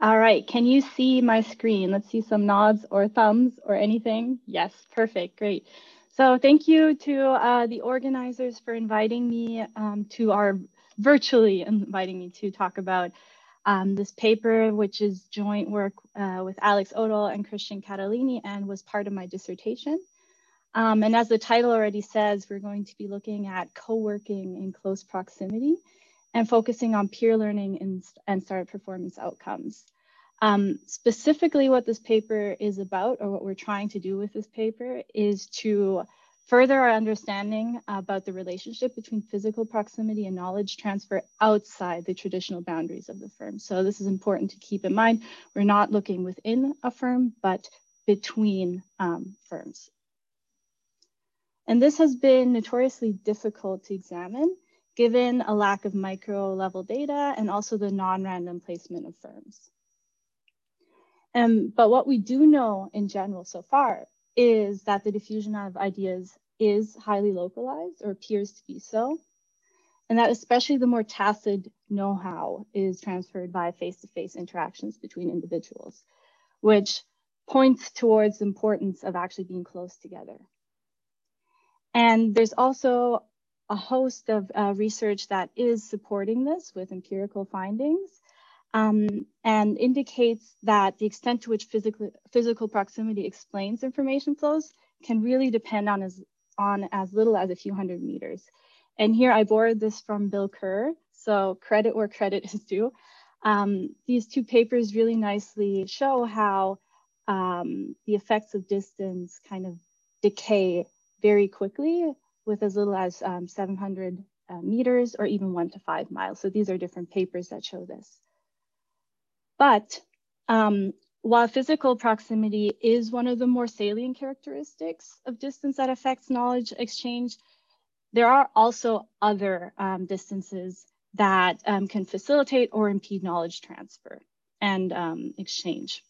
All right, can you see my screen? Let's see some nods or thumbs or anything. Yes, perfect, great. So thank you to uh, the organizers for inviting me um, to our, virtually inviting me to talk about um, this paper, which is joint work uh, with Alex Oettl and Christian Catalini and was part of my dissertation. Um, and as the title already says, we're going to be looking at co-working in close proximity and focusing on peer learning and, and startup performance outcomes. Um, specifically what this paper is about or what we're trying to do with this paper is to further our understanding about the relationship between physical proximity and knowledge transfer outside the traditional boundaries of the firm. So this is important to keep in mind. We're not looking within a firm, but between um, firms. And this has been notoriously difficult to examine given a lack of micro level data and also the non-random placement of firms. Um, but what we do know in general so far is that the diffusion of ideas is highly localized or appears to be so. And that especially the more tacit know-how is transferred by face-to-face -face interactions between individuals, which points towards the importance of actually being close together. And there's also a host of uh, research that is supporting this with empirical findings um, and indicates that the extent to which physical, physical proximity explains information flows can really depend on as, on as little as a few hundred meters. And here I borrowed this from Bill Kerr, so credit where credit is due. Um, these two papers really nicely show how um, the effects of distance kind of decay very quickly with as little as um, 700 uh, meters or even one to five miles. So these are different papers that show this. But um, while physical proximity is one of the more salient characteristics of distance that affects knowledge exchange, there are also other um, distances that um, can facilitate or impede knowledge transfer and um, exchange.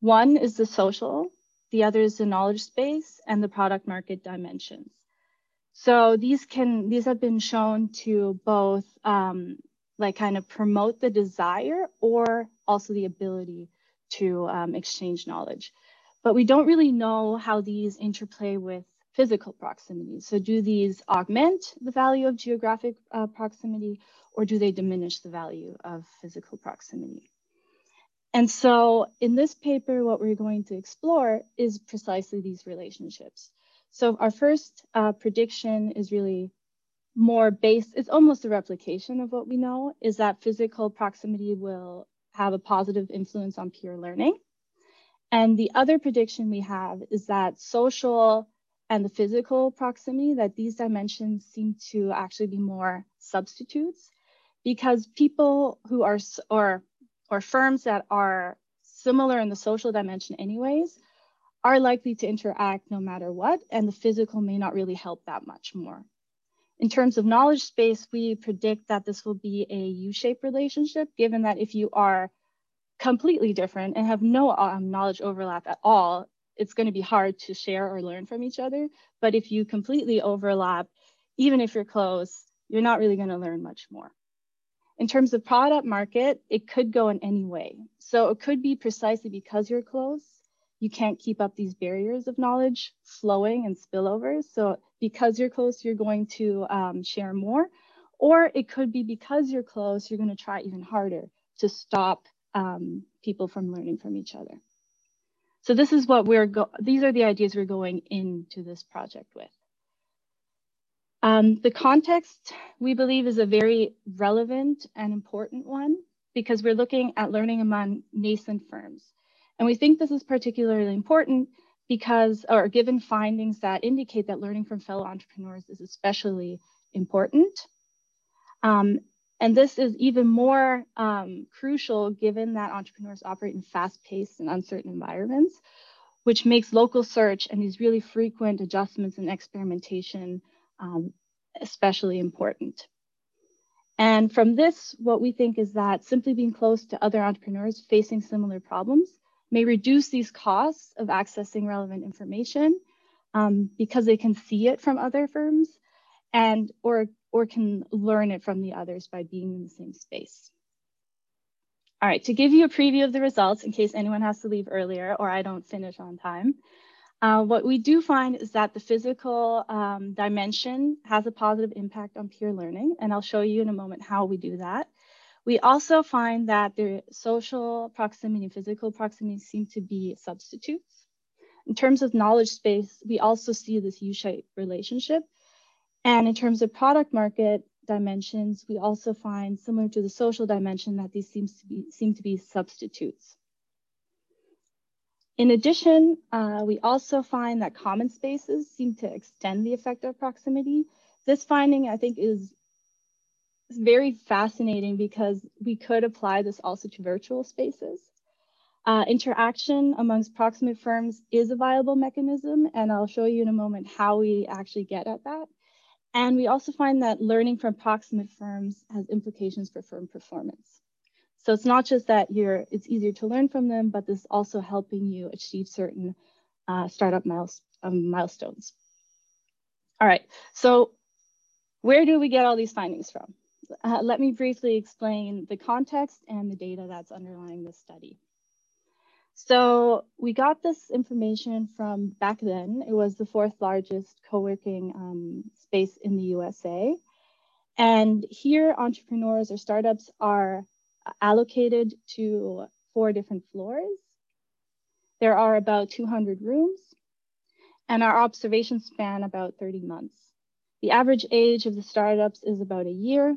One is the social the other is the knowledge space and the product market dimensions. So these can these have been shown to both um, like kind of promote the desire or also the ability to um, exchange knowledge. But we don't really know how these interplay with physical proximity. So do these augment the value of geographic uh, proximity or do they diminish the value of physical proximity? And so in this paper, what we're going to explore is precisely these relationships. So our first uh, prediction is really more based, it's almost a replication of what we know, is that physical proximity will have a positive influence on peer learning. And the other prediction we have is that social and the physical proximity, that these dimensions seem to actually be more substitutes because people who are, or or firms that are similar in the social dimension anyways are likely to interact no matter what, and the physical may not really help that much more. In terms of knowledge space, we predict that this will be a U-shaped relationship, given that if you are completely different and have no um, knowledge overlap at all, it's going to be hard to share or learn from each other. But if you completely overlap, even if you're close, you're not really going to learn much more. In terms of product market, it could go in any way. So it could be precisely because you're close, you can't keep up these barriers of knowledge flowing and spillovers. So because you're close, you're going to um, share more. Or it could be because you're close, you're going to try even harder to stop um, people from learning from each other. So this is what we're, these are the ideas we're going into this project with. Um, the context, we believe, is a very relevant and important one because we're looking at learning among nascent firms. And we think this is particularly important because, or given findings that indicate that learning from fellow entrepreneurs is especially important. Um, and this is even more um, crucial given that entrepreneurs operate in fast-paced and uncertain environments, which makes local search and these really frequent adjustments and experimentation um, especially important. And from this, what we think is that simply being close to other entrepreneurs facing similar problems may reduce these costs of accessing relevant information um, because they can see it from other firms and or, or can learn it from the others by being in the same space. All right, to give you a preview of the results in case anyone has to leave earlier or I don't finish on time, uh, what we do find is that the physical um, dimension has a positive impact on peer learning, and I'll show you in a moment how we do that. We also find that the social proximity and physical proximity seem to be substitutes. In terms of knowledge space, we also see this U-shaped relationship. And in terms of product market dimensions, we also find similar to the social dimension that these seems to be, seem to be substitutes. In addition, uh, we also find that common spaces seem to extend the effect of proximity. This finding, I think, is very fascinating because we could apply this also to virtual spaces. Uh, interaction amongst proximate firms is a viable mechanism, and I'll show you in a moment how we actually get at that. And we also find that learning from proximate firms has implications for firm performance. So it's not just that you're it's easier to learn from them, but this also helping you achieve certain uh, startup miles, um, milestones. All right, so where do we get all these findings from? Uh, let me briefly explain the context and the data that's underlying this study. So we got this information from back then, it was the fourth largest co-working um, space in the USA. And here entrepreneurs or startups are allocated to four different floors. There are about 200 rooms and our observations span about 30 months. The average age of the startups is about a year.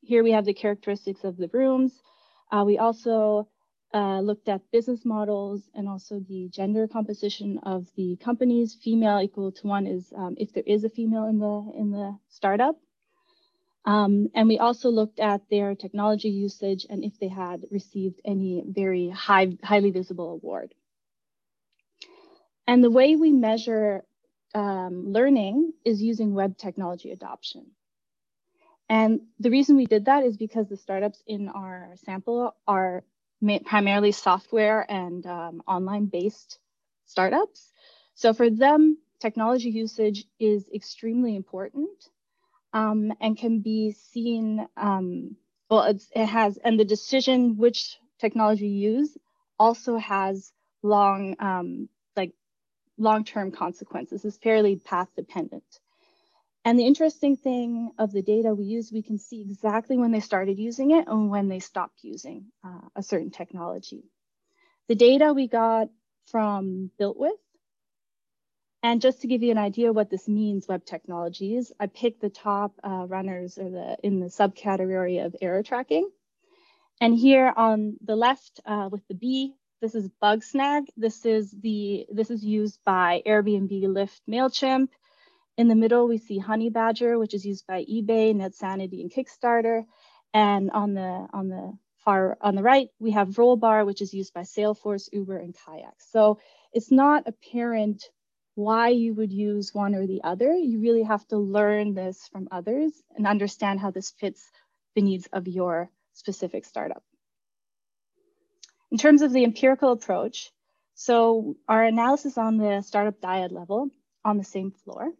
Here we have the characteristics of the rooms. Uh, we also uh, looked at business models and also the gender composition of the companies. Female equal to one is um, if there is a female in the in the startup. Um, and we also looked at their technology usage and if they had received any very high, highly visible award. And the way we measure um, learning is using web technology adoption. And the reason we did that is because the startups in our sample are primarily software and um, online based startups. So for them, technology usage is extremely important um, and can be seen, um, well, it has, and the decision which technology use also has long, um, like long-term consequences. It's fairly path dependent. And the interesting thing of the data we use, we can see exactly when they started using it and when they stopped using uh, a certain technology. The data we got from BuiltWith and just to give you an idea what this means, web technologies, I picked the top uh, runners or the in the subcategory of error tracking. And here on the left uh, with the B, this is Bugsnag. This is the this is used by Airbnb, Lyft, Mailchimp. In the middle, we see Honeybadger, which is used by eBay, NetSanity, and Kickstarter. And on the on the far on the right, we have Rollbar, which is used by Salesforce, Uber, and Kayak. So it's not apparent why you would use one or the other. You really have to learn this from others and understand how this fits the needs of your specific startup. In terms of the empirical approach, so our analysis on the startup dyad level on the same floor.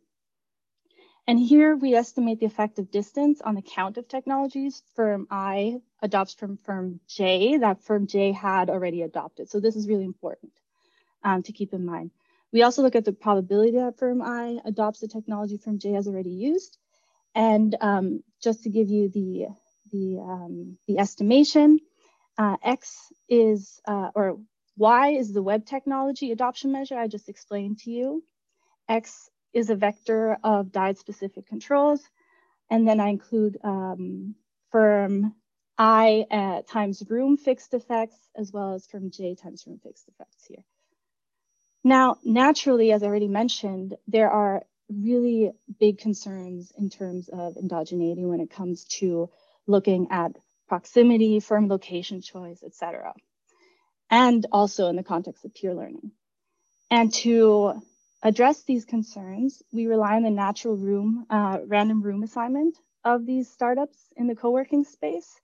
And here we estimate the effect of distance on the count of technologies firm I adopts from firm J that firm J had already adopted. So this is really important um, to keep in mind. We also look at the probability that firm I adopts the technology firm J has already used. And um, just to give you the, the, um, the estimation, uh, X is, uh, or Y is the web technology adoption measure I just explained to you. X is a vector of dyad specific controls. And then I include um, firm I uh, times room fixed effects, as well as firm J times room fixed effects here. Now, naturally, as I already mentioned, there are really big concerns in terms of endogeneity when it comes to looking at proximity, firm location choice, et cetera, and also in the context of peer learning. And to address these concerns, we rely on the natural room, uh, random room assignment of these startups in the co-working space.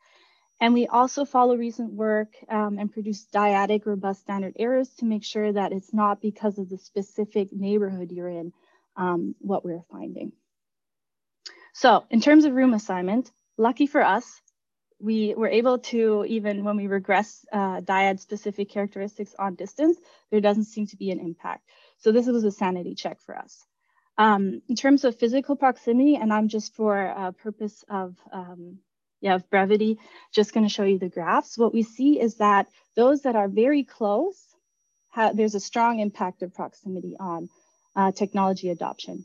And we also follow recent work um, and produce dyadic robust standard errors to make sure that it's not because of the specific neighborhood you're in um, what we're finding. So in terms of room assignment, lucky for us, we were able to, even when we regress uh, dyad specific characteristics on distance, there doesn't seem to be an impact. So this was a sanity check for us. Um, in terms of physical proximity, and I'm just for a purpose of, um, yeah, of brevity, just gonna show you the graphs. What we see is that those that are very close, there's a strong impact of proximity on uh, technology adoption.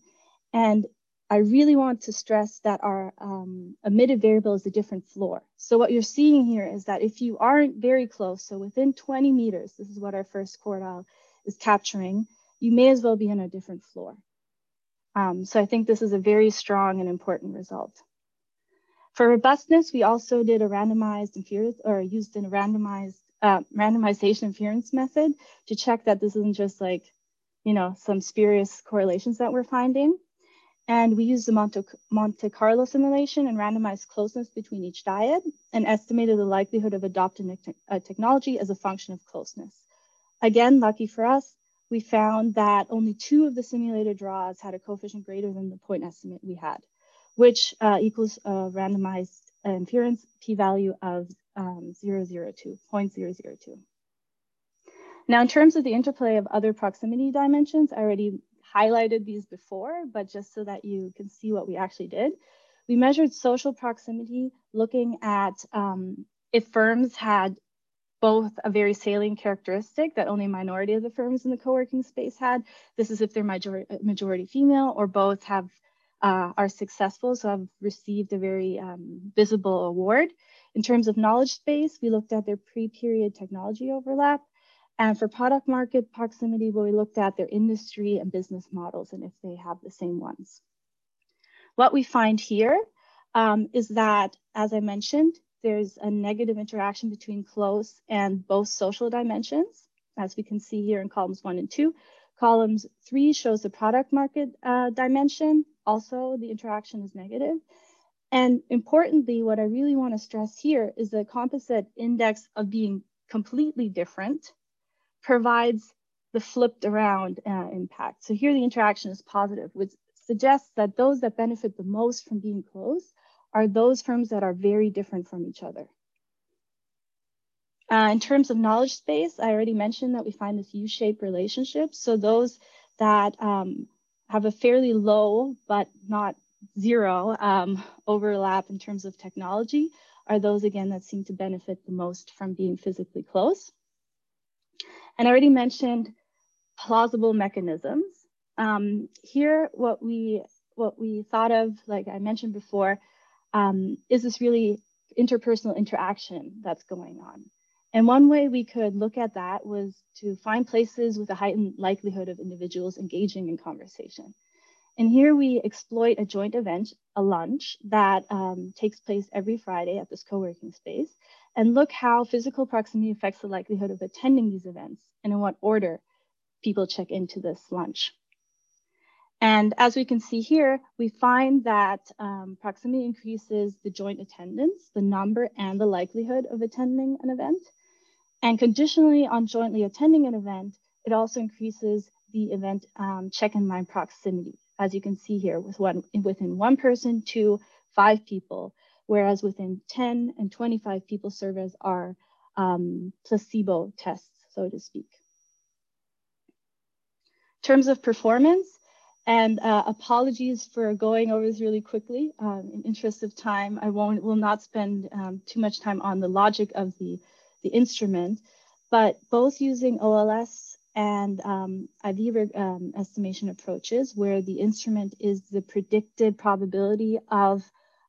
And I really want to stress that our um, omitted variable is a different floor. So what you're seeing here is that if you aren't very close, so within 20 meters, this is what our first quartile is capturing, you may as well be on a different floor. Um, so I think this is a very strong and important result. For robustness, we also did a randomized inference or used a randomized uh, randomization inference method to check that this isn't just like, you know, some spurious correlations that we're finding. And we used the Monte, Monte Carlo simulation and randomized closeness between each dyad and estimated the likelihood of adopting a technology as a function of closeness. Again, lucky for us, we found that only two of the simulated draws had a coefficient greater than the point estimate we had, which uh, equals a randomized inference p-value of um, 002, 0.002. Now, in terms of the interplay of other proximity dimensions, I already highlighted these before, but just so that you can see what we actually did. We measured social proximity looking at um, if firms had both a very salient characteristic that only a minority of the firms in the co-working space had. This is if they're majority, majority female or both have uh, are successful, so have received a very um, visible award. In terms of knowledge space, we looked at their pre-period technology overlap and for product market proximity, where we looked at their industry and business models and if they have the same ones. What we find here um, is that, as I mentioned, there's a negative interaction between close and both social dimensions, as we can see here in columns one and two. Columns three shows the product market uh, dimension. Also, the interaction is negative. And importantly, what I really want to stress here is the composite index of being completely different provides the flipped around uh, impact. So here the interaction is positive, which suggests that those that benefit the most from being close are those firms that are very different from each other. Uh, in terms of knowledge space, I already mentioned that we find this U-shaped relationship. So those that um, have a fairly low, but not zero um, overlap in terms of technology are those, again, that seem to benefit the most from being physically close. And I already mentioned plausible mechanisms. Um, here, what we what we thought of, like I mentioned before, um, is this really interpersonal interaction that's going on. And one way we could look at that was to find places with a heightened likelihood of individuals engaging in conversation. And here we exploit a joint event, a lunch, that um, takes place every Friday at this co-working space and look how physical proximity affects the likelihood of attending these events and in what order people check into this lunch. And as we can see here, we find that um, proximity increases the joint attendance, the number and the likelihood of attending an event. And conditionally on jointly attending an event, it also increases the event um, check-in line proximity, as you can see here, with one, within one person to five people, whereas within 10 and 25 people serve as our um, placebo tests, so to speak. In terms of performance, and uh, apologies for going over this really quickly. Um, in interest of time, I won't will not spend um, too much time on the logic of the, the instrument, but both using OLS and um, IV um, estimation approaches, where the instrument is the predicted probability of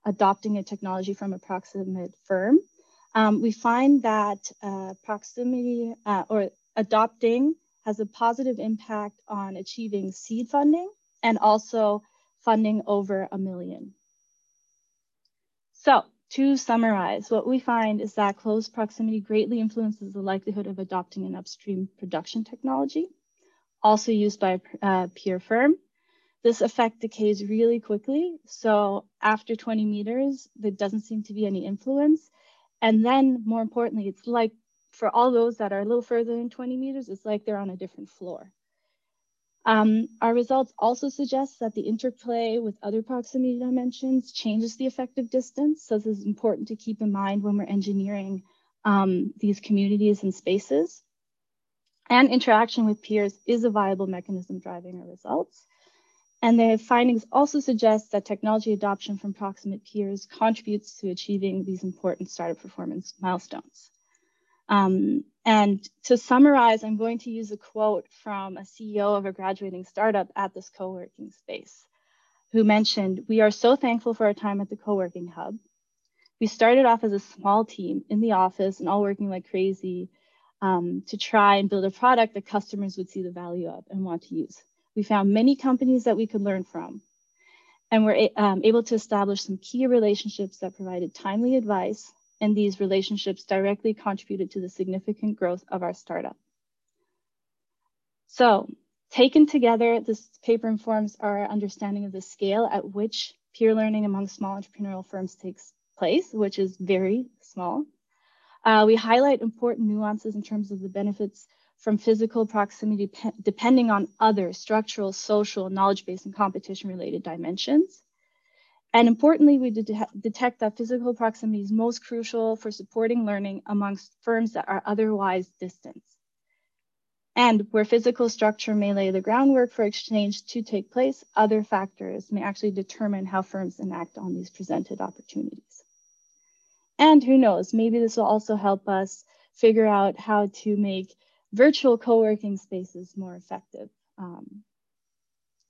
adopting a technology from a proximate firm. Um, we find that uh, proximity uh, or adopting has a positive impact on achieving seed funding and also funding over a million. So to summarize, what we find is that close proximity greatly influences the likelihood of adopting an upstream production technology, also used by a uh, peer firm, this effect decays really quickly. So after 20 meters, there doesn't seem to be any influence. And then more importantly, it's like for all those that are a little further than 20 meters, it's like they're on a different floor. Um, our results also suggest that the interplay with other proximity dimensions changes the effective distance. So this is important to keep in mind when we're engineering um, these communities and spaces. And interaction with peers is a viable mechanism driving our results. And the findings also suggest that technology adoption from proximate peers contributes to achieving these important startup performance milestones. Um, and to summarize, I'm going to use a quote from a CEO of a graduating startup at this co-working space who mentioned, we are so thankful for our time at the co-working hub. We started off as a small team in the office and all working like crazy um, to try and build a product that customers would see the value of and want to use. We found many companies that we could learn from and were um, able to establish some key relationships that provided timely advice and these relationships directly contributed to the significant growth of our startup. So taken together, this paper informs our understanding of the scale at which peer learning among small entrepreneurial firms takes place, which is very small. Uh, we highlight important nuances in terms of the benefits from physical proximity depending on other structural, social, knowledge-based, and competition-related dimensions. And importantly, we de detect that physical proximity is most crucial for supporting learning amongst firms that are otherwise distant. And where physical structure may lay the groundwork for exchange to take place, other factors may actually determine how firms enact on these presented opportunities. And who knows, maybe this will also help us figure out how to make virtual co-working spaces more effective. Um,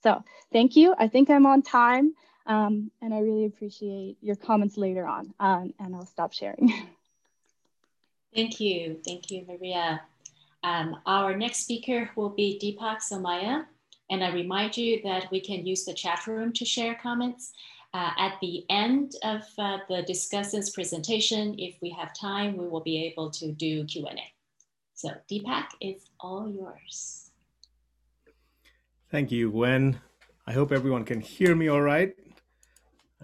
so thank you. I think I'm on time. Um, and I really appreciate your comments later on, um, and I'll stop sharing. Thank you. Thank you, Maria. Um, our next speaker will be Deepak Somaya. And I remind you that we can use the chat room to share comments. Uh, at the end of uh, the discussant's presentation, if we have time, we will be able to do Q&A. So Deepak, it's all yours. Thank you, Gwen. I hope everyone can hear me all right.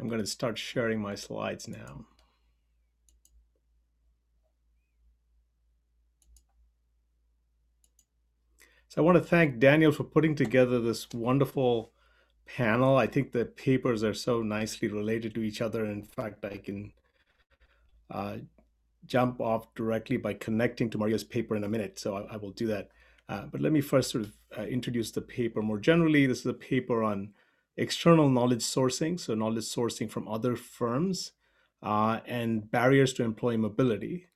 I'm going to start sharing my slides now. So I want to thank Daniel for putting together this wonderful panel. I think the papers are so nicely related to each other. In fact, I can uh, jump off directly by connecting to Maria's paper in a minute. So I, I will do that. Uh, but let me first sort of uh, introduce the paper more generally. This is a paper on external knowledge sourcing, so knowledge sourcing from other firms, uh, and barriers to employee mobility.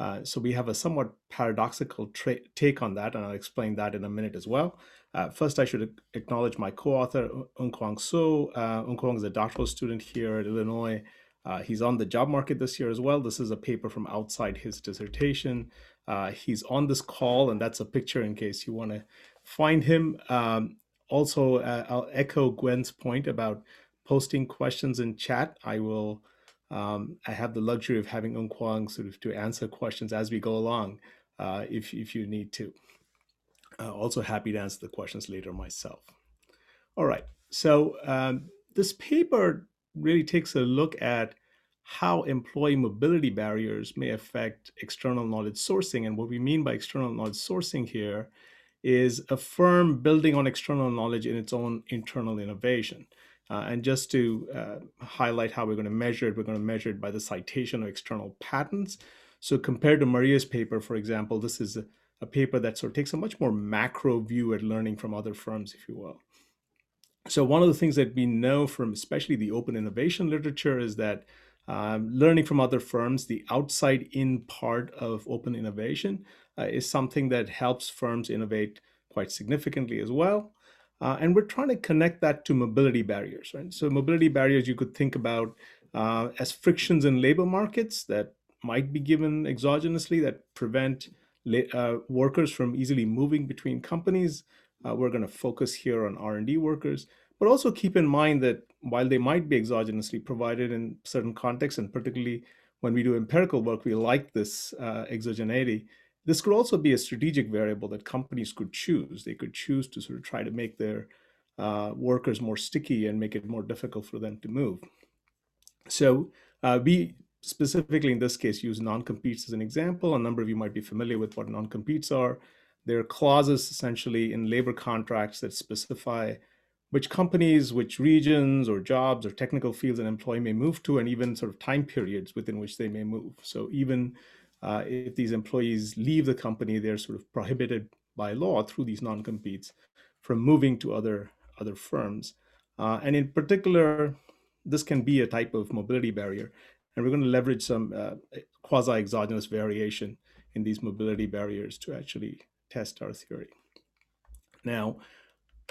Uh, so we have a somewhat paradoxical take on that, and I'll explain that in a minute as well. Uh, first, I should acknowledge my co-author, Eunkwang Seo. Uh, Eunkwang is a doctoral student here at Illinois. Uh, he's on the job market this year as well. This is a paper from outside his dissertation. Uh, he's on this call, and that's a picture in case you want to find him. Um, also, uh, I'll echo Gwen's point about posting questions in chat. I will, um, I have the luxury of having Eunkwang sort of to answer questions as we go along uh, if, if you need to. Uh, also happy to answer the questions later myself. All right, so um, this paper really takes a look at how employee mobility barriers may affect external knowledge sourcing. And what we mean by external knowledge sourcing here is a firm building on external knowledge in its own internal innovation. Uh, and just to uh, highlight how we're going to measure it, we're going to measure it by the citation of external patents. So compared to Maria's paper, for example, this is a, a paper that sort of takes a much more macro view at learning from other firms, if you will. So one of the things that we know from especially the open innovation literature is that um, learning from other firms, the outside in part of open innovation, uh, is something that helps firms innovate quite significantly as well. Uh, and we're trying to connect that to mobility barriers, right? So mobility barriers you could think about uh, as frictions in labor markets that might be given exogenously that prevent uh, workers from easily moving between companies. Uh, we're going to focus here on R&D workers, but also keep in mind that while they might be exogenously provided in certain contexts, and particularly when we do empirical work, we like this uh, exogeneity. This could also be a strategic variable that companies could choose. They could choose to sort of try to make their uh, workers more sticky and make it more difficult for them to move. So uh, we specifically in this case use non-competes as an example. A number of you might be familiar with what non-competes are. There are clauses essentially in labor contracts that specify which companies, which regions or jobs or technical fields an employee may move to, and even sort of time periods within which they may move. So even uh, if these employees leave the company, they're sort of prohibited by law through these non-competes from moving to other other firms. Uh, and in particular, this can be a type of mobility barrier. And we're going to leverage some uh, quasi-exogenous variation in these mobility barriers to actually test our theory. Now,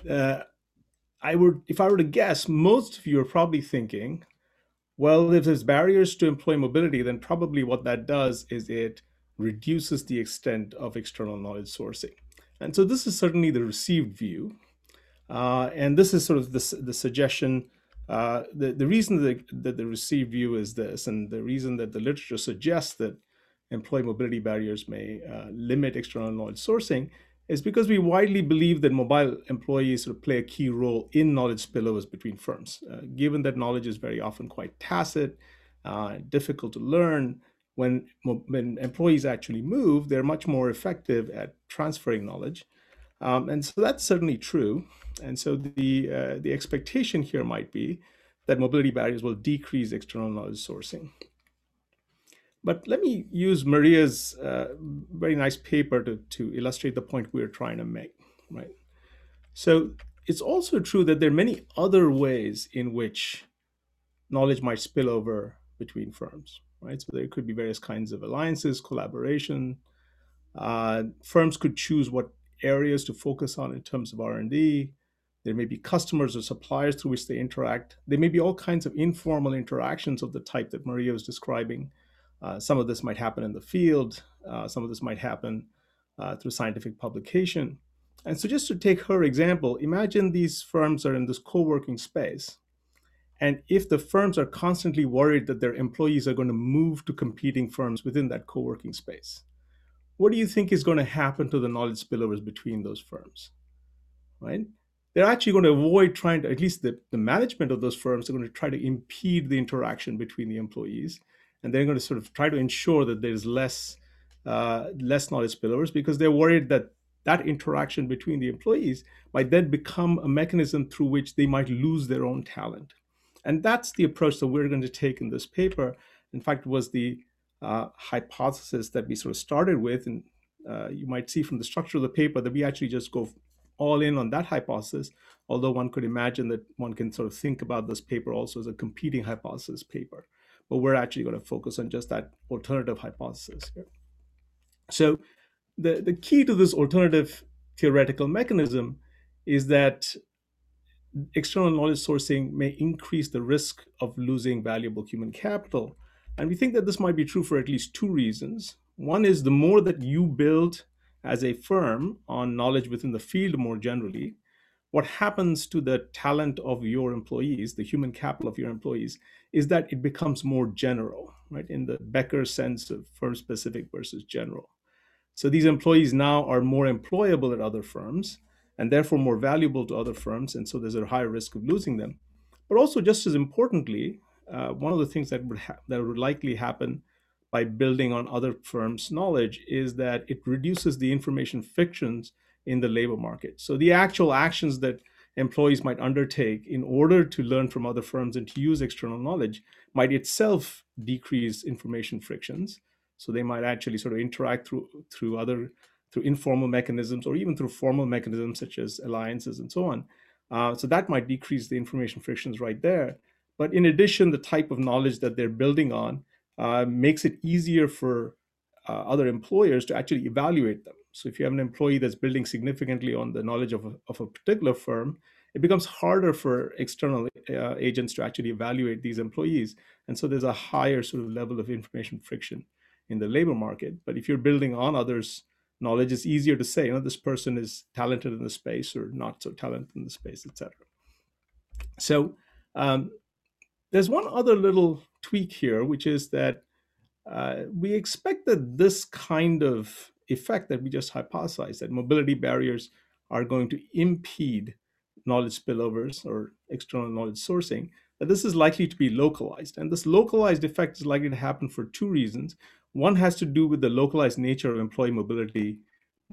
uh, I would, if I were to guess, most of you are probably thinking, well, if there's barriers to employee mobility, then probably what that does is it reduces the extent of external knowledge sourcing. And so this is certainly the received view. Uh, and this is sort of the, the suggestion. Uh, the, the reason that, that the received view is this, and the reason that the literature suggests that employee mobility barriers may uh, limit external knowledge sourcing is because we widely believe that mobile employees sort of play a key role in knowledge spillovers between firms. Uh, given that knowledge is very often quite tacit, uh, difficult to learn, when, when employees actually move, they're much more effective at transferring knowledge. Um, and so that's certainly true. And so the, uh, the expectation here might be that mobility barriers will decrease external knowledge sourcing. But let me use Maria's uh, very nice paper to, to illustrate the point we're trying to make, right? So it's also true that there are many other ways in which knowledge might spill over between firms, right? So there could be various kinds of alliances, collaboration. Uh, firms could choose what areas to focus on in terms of R&D. There may be customers or suppliers through which they interact. There may be all kinds of informal interactions of the type that Maria was describing uh, some of this might happen in the field. Uh, some of this might happen uh, through scientific publication. And so just to take her example, imagine these firms are in this co-working space. And if the firms are constantly worried that their employees are going to move to competing firms within that co-working space, what do you think is going to happen to the knowledge spillovers between those firms, right? They're actually going to avoid trying to, at least the, the management of those firms are going to try to impede the interaction between the employees and they're going to sort of try to ensure that there's less uh, less knowledge spillovers because they're worried that that interaction between the employees might then become a mechanism through which they might lose their own talent. And that's the approach that we're going to take in this paper. In fact, it was the uh, hypothesis that we sort of started with. And uh, you might see from the structure of the paper that we actually just go all in on that hypothesis, although one could imagine that one can sort of think about this paper also as a competing hypothesis paper but we're actually going to focus on just that alternative hypothesis here. So the, the key to this alternative theoretical mechanism is that external knowledge sourcing may increase the risk of losing valuable human capital. And we think that this might be true for at least two reasons. One is the more that you build as a firm on knowledge within the field more generally, what happens to the talent of your employees, the human capital of your employees, is that it becomes more general, right? In the Becker sense of firm specific versus general. So these employees now are more employable at other firms and therefore more valuable to other firms. And so there's a higher risk of losing them. But also, just as importantly, uh, one of the things that would, ha- that would likely happen by building on other firms' knowledge is that it reduces the information frictions in the labor market. So the actual actions that employees might undertake in order to learn from other firms and to use external knowledge might itself decrease information frictions. So they might actually sort of interact through through other through informal mechanisms or even through formal mechanisms such as alliances and so on. Uh, so that might decrease the information frictions right there. But in addition, the type of knowledge that they're building on uh, makes it easier for uh, other employers to actually evaluate them. So if you have an employee that's building significantly on the knowledge of a, of a particular firm, it becomes harder for external uh, agents to actually evaluate these employees. And so there's a higher sort of level of information friction in the labor market. But if you're building on others' knowledge, it's easier to say, you know, this person is talented in the space or not so talented in the space, etc. So um, there's one other little tweak here, which is that uh, we expect that this kind of effect that we just hypothesized, that mobility barriers are going to impede knowledge spillovers or external knowledge sourcing, that this is likely to be localized. And this localized effect is likely to happen for two reasons. One has to do with the localized nature of employee mobility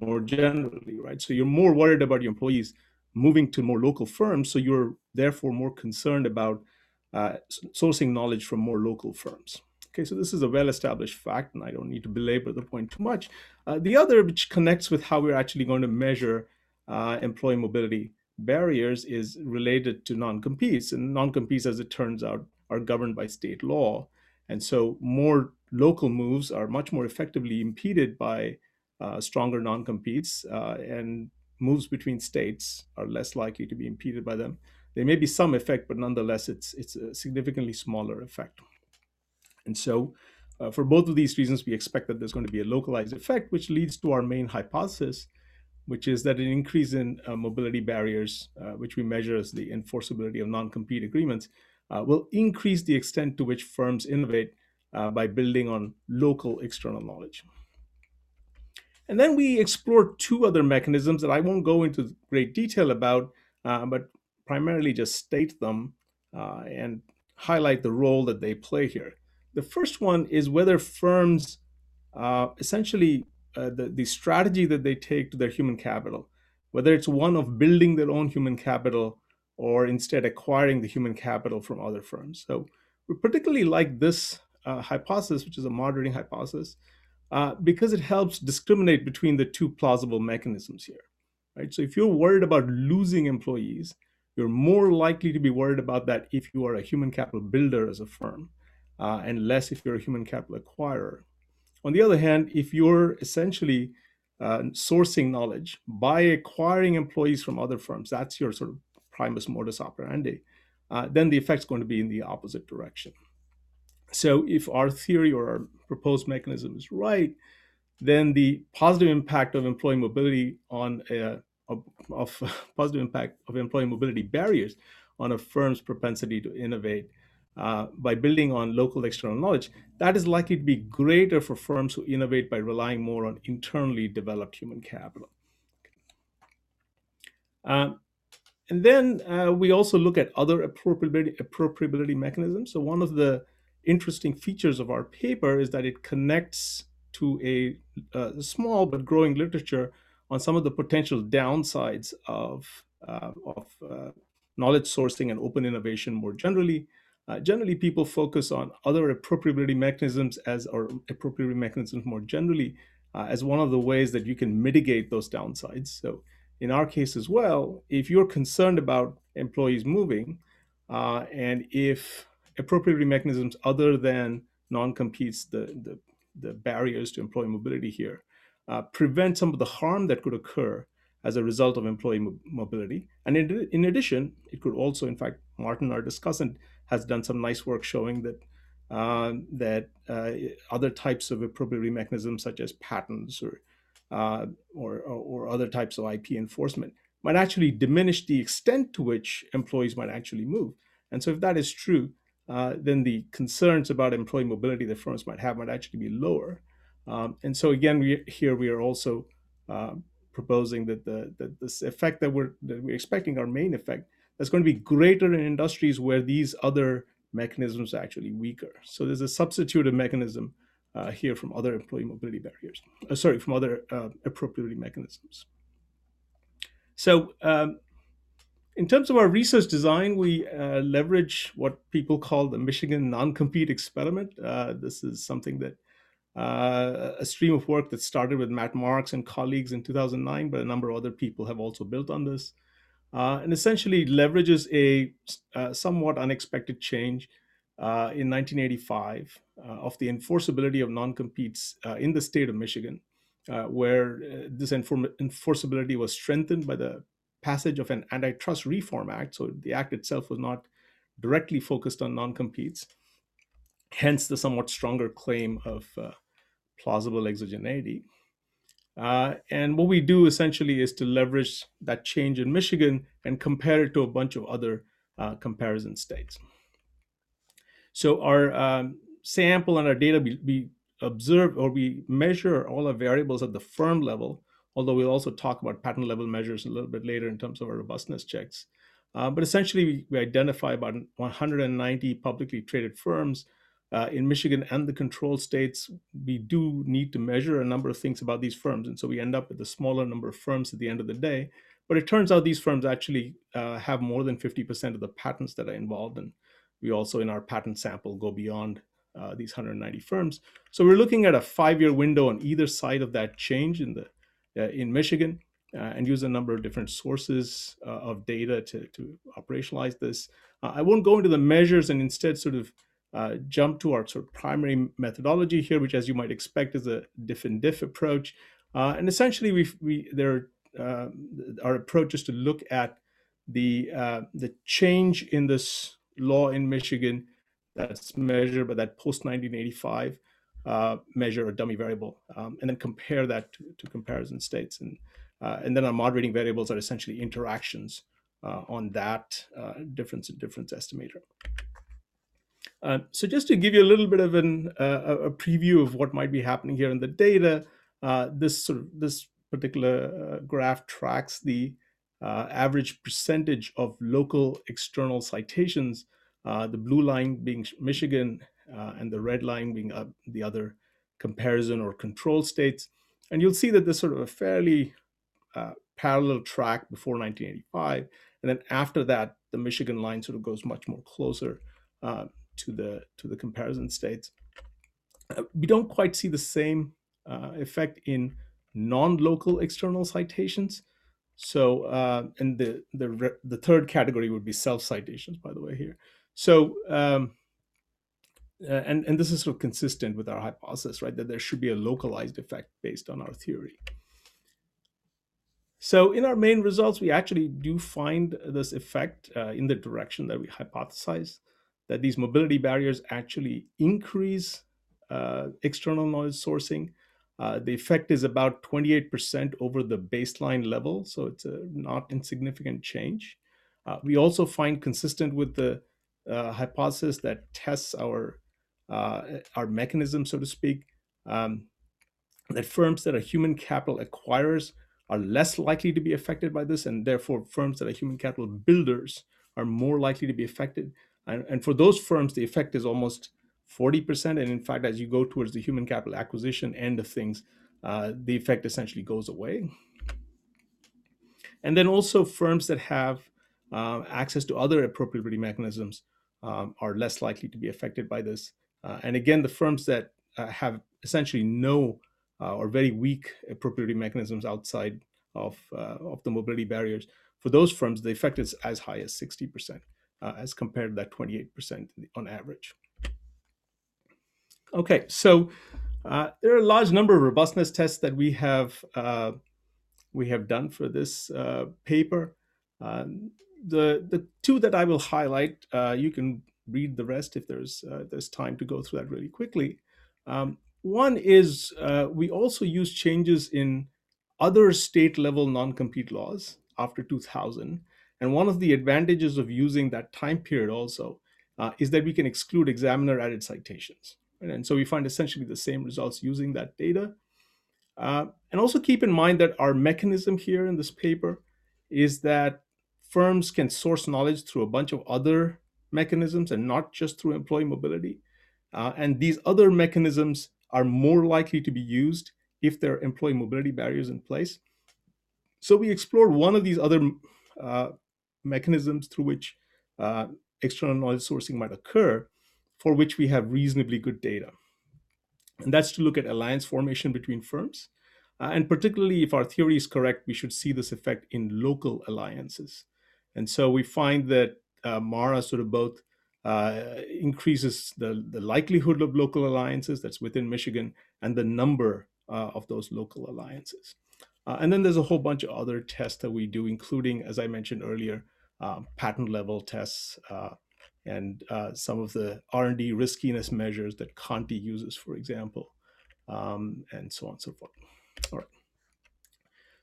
more generally, right? So you're more worried about your employees moving to more local firms, so you're therefore more concerned about uh, sourcing knowledge from more local firms. Okay, so this is a well-established fact, and I don't need to belabor the point too much. Uh, the other, which connects with how we're actually going to measure uh, employee mobility barriers, is related to non-competes. And non-competes, as it turns out, are governed by state law. And so more local moves are much more effectively impeded by uh, stronger non-competes, uh, and moves between states are less likely to be impeded by them. There may be some effect, but nonetheless, it's, it's a significantly smaller effect. And so uh, for both of these reasons, we expect that there's going to be a localized effect, which leads to our main hypothesis, which is that an increase in uh, mobility barriers, uh, which we measure as the enforceability of non-compete agreements, uh, will increase the extent to which firms innovate uh, by building on local external knowledge. And then we explore two other mechanisms that I won't go into great detail about, uh, but primarily just state them and highlight the role that they play here. The first one is whether firms uh, essentially uh, the, the strategy that they take to their human capital, whether it's one of building their own human capital or instead acquiring the human capital from other firms. So we particularly like this uh, hypothesis, which is a moderating hypothesis, uh, because it helps discriminate between the two plausible mechanisms here. Right? So if you're worried about losing employees, you're more likely to be worried about that if you are a human capital builder as a firm uh, and less if you're a human capital acquirer. On the other hand, if you're essentially uh, sourcing knowledge by acquiring employees from other firms, that's your sort of primus modus operandi, uh, then the effect's going to be in the opposite direction. So if our theory or our proposed mechanism is right, then the positive impact of employee mobility on a, of, of positive impact of employee mobility barriers on a firm's propensity to innovate uh, by building on local external knowledge, that is likely to be greater for firms who innovate by relying more on internally developed human capital. Uh, and then uh, we also look at other appropriability, appropriability mechanisms. So one of the interesting features of our paper is that it connects to a, a small but growing literature on some of the potential downsides of, uh, of uh, knowledge sourcing and open innovation more generally. Uh, generally, people focus on other appropriability mechanisms as or appropriability mechanisms more generally uh, as one of the ways that you can mitigate those downsides. So in our case as well, if you're concerned about employees moving, uh, and if appropriability mechanisms other than non-competes, the, the, the, barriers to employee mobility here, uh, prevent some of the harm that could occur as a result of employee mo mobility. And in, in addition, it could also, in fact, Martin, our discussant, has done some nice work showing that uh, that uh, other types of appropriability mechanisms, such as patents or, uh, or, or other types of IP enforcement, might actually diminish the extent to which employees might actually move. And so, if that is true, uh, then the concerns about employee mobility that firms might have might actually be lower. Um, and so, again, we, here we are also uh, proposing that the that this effect that we're that we're expecting, our main effect, that's going to be greater in industries where these other mechanisms are actually weaker. So there's a substitutive mechanism uh, here from other employee mobility barriers, uh, sorry, from other uh, appropriability mechanisms. So um, in terms of our research design, we uh, leverage what people call the Michigan non-compete experiment. Uh, this is something that uh, a stream of work that started with Matt Marx and colleagues in 2009, but a number of other people have also built on this uh, and essentially leverages a, a somewhat unexpected change uh, in 1985 uh, of the enforceability of non-competes uh, in the state of Michigan, uh, where uh, this enforceability was strengthened by the passage of an antitrust reform act. So the act itself was not directly focused on non-competes, hence the somewhat stronger claim of plausible exogeneity. Uh, and what we do essentially is to leverage that change in Michigan and compare it to a bunch of other uh, comparison states. So our um, sample and our data, we, we, observe or we measure all our variables at the firm level, although we'll also talk about patent level measures a little bit later in terms of our robustness checks. Uh, but essentially, we, we, identify about 190 publicly traded firms uh, in Michigan and the control states, we do need to measure a number of things about these firms. And so we end up with a smaller number of firms at the end of the day. But it turns out these firms actually uh, have more than 50% of the patents that are involved. And we also, in our patent sample, go beyond uh, these 190 firms. So we're looking at a five-year window on either side of that change in the uh, in Michigan, uh, and use a number of different sources uh, of data to to operationalize this. Uh, I won't go into the measures, and instead sort of uh, jump to our sort of primary methodology here, which, as you might expect, is a diff and diff approach. and essentially, we we there our approach is to look at the the change in this law in Michigan that's measured by that post 1985 uh, measure a dummy variable, um, and then compare that to, to comparison states. And, uh, and then our moderating variables are essentially interactions uh, on that uh, difference in difference estimator. Uh, so just to give you a little bit of an, uh, a preview of what might be happening here in the data, this sort of this particular graph tracks the average percentage of local external citations uh, the blue line being Michigan uh, and the red line being uh, the other comparison or control states. And you'll see that there's sort of a fairly uh, parallel track before 1985. And then after that, the Michigan line sort of goes much more closer uh, to the to the comparison states. Uh, we don't quite see the same effect in non-local external citations. So, uh, and the the the third category would be self citations, by the way here. So, um, uh, and, and this is sort of consistent with our hypothesis, right, that there should be a localized effect based on our theory. So in our main results, we actually do find this effect uh, in the direction that we hypothesize, that these mobility barriers actually increase uh, external knowledge sourcing. Uh, the effect is about 28% over the baseline level, so it's a not insignificant change. Uh, we also find consistent with the uh, hypothesis that tests our uh, our mechanism, so to speak, um, that firms that are human capital acquirers are less likely to be affected by this, and therefore firms that are human capital builders are more likely to be affected. And, and for those firms, the effect is almost 40%. And in fact, as you go towards the human capital acquisition end of things, uh, the effect essentially goes away. And then also firms that have uh, access to other appropriability mechanisms um, are less likely to be affected by this. Uh, and again, the firms that uh, have essentially no uh, or very weak appropriability mechanisms outside of, uh, of the mobility barriers, for those firms, the effect is as high as 60% uh, as compared to that 28% on average. Okay, so uh, there are a large number of robustness tests that we have we have done for this paper. Um, the the two that I will highlight, uh, you can read the rest if there's uh, there's time to go through that really quickly. Um, one is uh, we also use changes in other state level non-compete laws after 2000. And one of the advantages of using that time period also uh, is that we can exclude examiner added citations. And so we find essentially the same results using that data. Uh, and also keep in mind that our mechanism here in this paper is that firms can source knowledge through a bunch of other mechanisms and not just through employee mobility. Uh, and these other mechanisms are more likely to be used if there are employee mobility barriers in place. So we explored one of these other uh, mechanisms through which uh, external knowledge sourcing might occur, for which we have reasonably good data. And that's to look at alliance formation between firms. Uh, and particularly if our theory is correct, we should see this effect in local alliances. And so we find that uh, MARA sort of both uh, increases the, the likelihood of local alliances that's within Michigan and the number uh, of those local alliances. Uh, and then there's a whole bunch of other tests that we do, including, as I mentioned earlier, um, patent level tests uh, and uh, some of the R&D riskiness measures that Conti uses, for example, um, and so on and so forth. All right.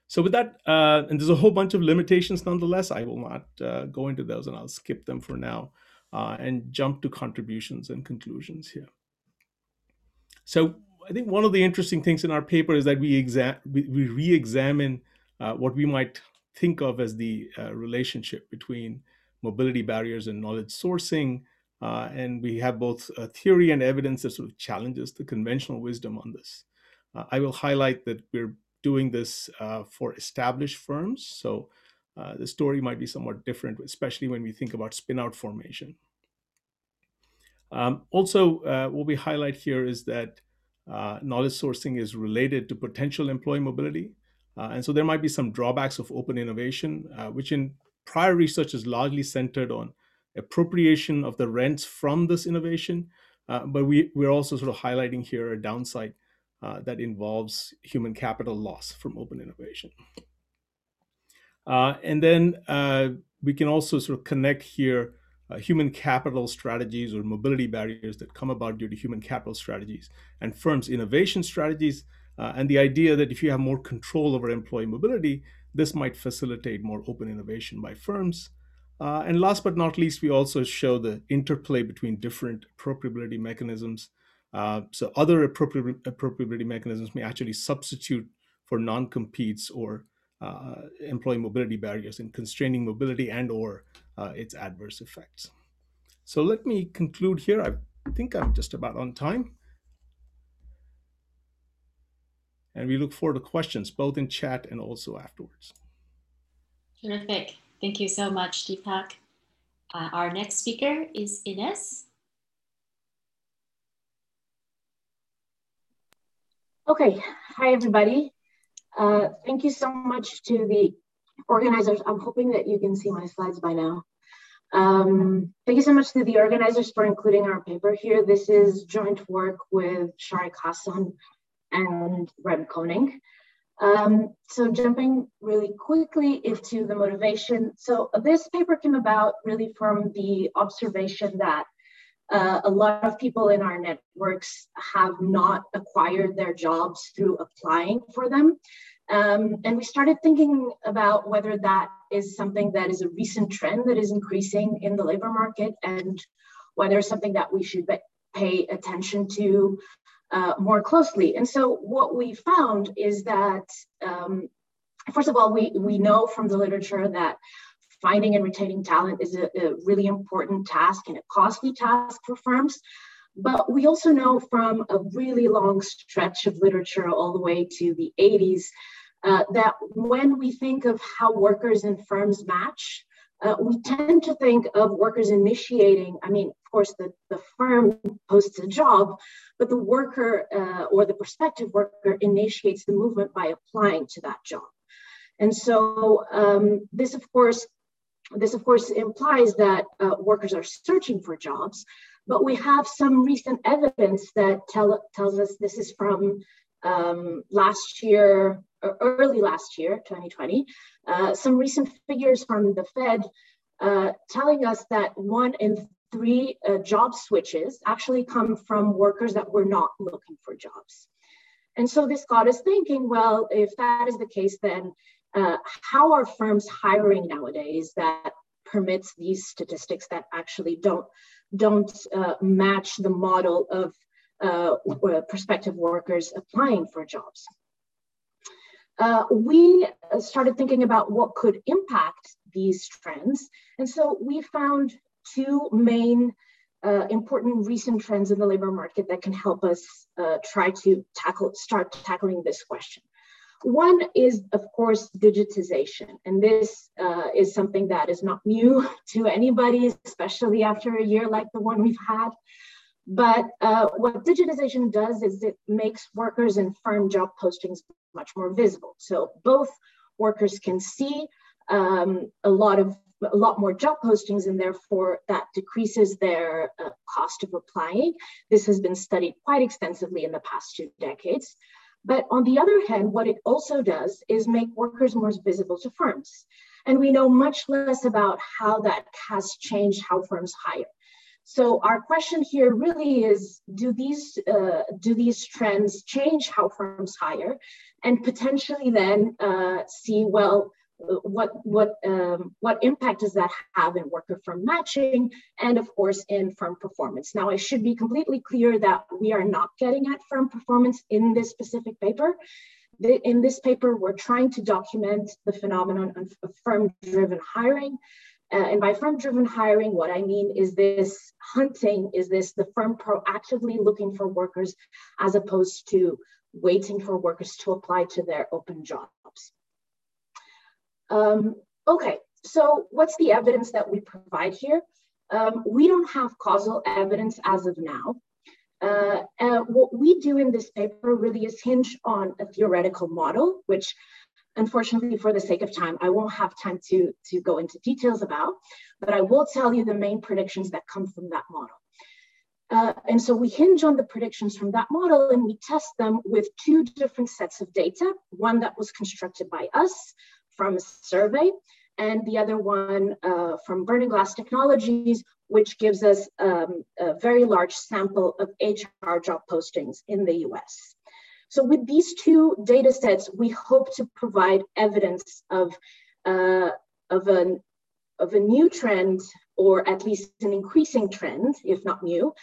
So with that, uh, and there's a whole bunch of limitations nonetheless. I will not uh, go into those and I'll skip them for now uh, and jump to contributions and conclusions here. So I think one of the interesting things in our paper is that we, exa we, we re-examine uh, what we might think of as the uh, relationship between mobility barriers and knowledge sourcing. Uh, and we have both theory and evidence that sort of challenges the conventional wisdom on this. Uh, I will highlight that we're doing this uh, for established firms. So uh, the story might be somewhat different, especially when we think about spinout formation. Um, also, uh, what we highlight here is that uh, knowledge sourcing is related to potential employee mobility. Uh, and so there might be some drawbacks of open innovation, uh, which in prior research is largely centered on appropriation of the rents from this innovation. Uh, but we, we're also sort of highlighting here a downside uh, that involves human capital loss from open innovation. Uh, and then uh, we can also sort of connect here human capital strategies or mobility barriers that come about due to human capital strategies and firms' innovation strategies, uh, and the idea that if you have more control over employee mobility, this might facilitate more open innovation by firms. Uh, and last but not least, we also show the interplay between different appropriability mechanisms. Uh, so other appropriability mechanisms may actually substitute for non-competes or uh, employee mobility barriers in constraining mobility and or uh, its adverse effects. So let me conclude here. I think I'm just about on time. And we look forward to questions both in chat and also afterwards. Terrific. Thank you so much, Deepak. Uh, our next speaker is Ines. Okay, hi everybody. Uh, thank you so much to the organizers. I'm hoping that you can see my slides by now. Um, thank you so much to the organizers for including our paper here. This is joint work with Sharique Hasan and Rem Koning. Um, so jumping really quickly into the motivation. So this paper came about really from the observation that uh, a lot of people in our networks have not acquired their jobs through applying for them. Um, and we started thinking about whether that is something that is a recent trend that is increasing in the labor market and whether it's something that we should pay attention to uh, more closely. And so what we found is that, um, first of all, we, we know from the literature that finding and retaining talent is a, a really important task and a costly task for firms. But we also know from a really long stretch of literature all the way to the 80s uh, that when we think of how workers and firms match, uh, we tend to think of workers initiating, I mean, course, the, the firm posts a job, but the worker uh, or the prospective worker initiates the movement by applying to that job. And so um, this, of course, this, of course, implies that uh, workers are searching for jobs, but we have some recent evidence that tell, tells us this is from um, last year, or early last year, 2020, uh, some recent figures from the Fed uh, telling us that one in three uh, job switches actually come from workers that were not looking for jobs. And so this got us thinking, well, if that is the case, then uh, how are firms hiring nowadays that permits these statistics that actually don't don't uh, match the model of uh, prospective workers applying for jobs. Uh, we started thinking about what could impact these trends. And so we found two main uh, important recent trends in the labor market that can help us uh, try to tackle, start tackling this question. One is, of course, digitization. And this uh, is something that is not new to anybody, especially after a year like the one we've had. But uh, what digitization does is it makes workers and firm job postings much more visible. So both workers can see um, a lot of a lot more job postings and therefore that decreases their uh, cost of applying. This has been studied quite extensively in the past two decades. But on the other hand, what it also does is make workers more visible to firms. And we know much less about how that has changed how firms hire. So our question here really is, do these, uh, do these trends change how firms hire? And potentially then uh, see, well, what what um, what impact does that have in worker firm matching and of course in firm performance? Now i should be completely clear that we are not getting at firm performance in this specific paper. In this paper we're trying to document the phenomenon of firm driven hiring. Uh, and by firm driven hiring, what I mean is this hunting, is this the firm proactively looking for workers as opposed to waiting for workers to apply to their open jobs. Um, okay, so what's the evidence that we provide here? Um, we don't have causal evidence as of now. Uh, what we do in this paper really is hinge on a theoretical model, which unfortunately for the sake of time, I won't have time to, to go into details about, but I will tell you the main predictions that come from that model. Uh, and so we hinge on the predictions from that model and we test them with two different sets of data, one that was constructed by us from a survey and the other one uh, from Burning Glass Technologies, which gives us um, a very large sample of HR job postings in the US. So with these two data sets, we hope to provide evidence of, uh, of, an, of a new trend, or at least an increasing trend, if not new,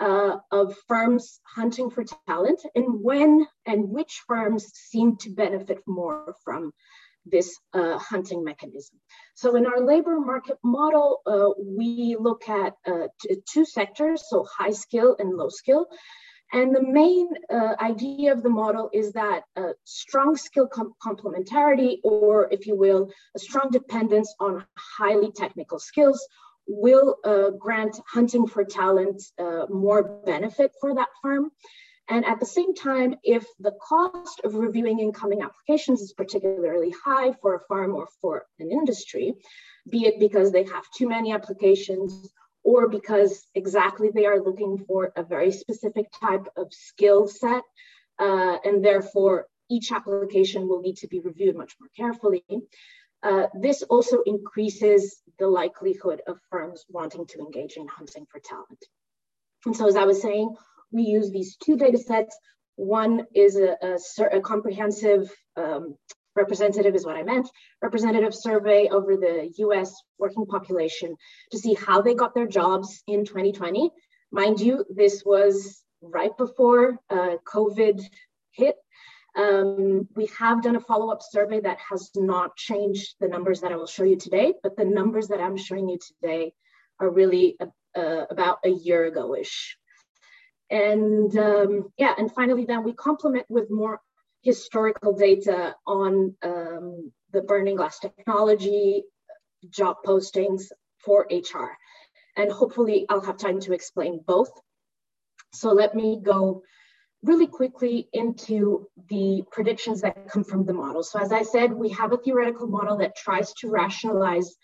uh, of firms hunting for talent and when and which firms seem to benefit more from this uh, hunting mechanism. So in our labor market model, uh, we look at uh, two sectors, so high skill and low skill. And the main uh, idea of the model is that a strong skill com complementarity, or if you will, a strong dependence on highly technical skills will uh, grant hunting for talent uh, more benefit for that firm. And at the same time, if the cost of reviewing incoming applications is particularly high for a firm or for an industry, be it because they have too many applications or because exactly they are looking for a very specific type of skill set, uh, and therefore each application will need to be reviewed much more carefully. Uh, this also increases the likelihood of firms wanting to engage in hunting for talent. And so as I was saying, we use these two data sets. One is a, a, a comprehensive um, representative is what I meant, representative survey over the US working population to see how they got their jobs in 2020. Mind you, this was right before uh, COVID hit. Um, we have done a follow-up survey that has not changed the numbers that I will show you today, but the numbers that I'm showing you today are really uh, about a year ago-ish. And um, yeah, and finally, then we complement with more historical data on um, the burning glass technology, job postings for HR. And hopefully I'll have time to explain both. So let me go really quickly into the predictions that come from the model. So as I said, we have a theoretical model that tries to rationalize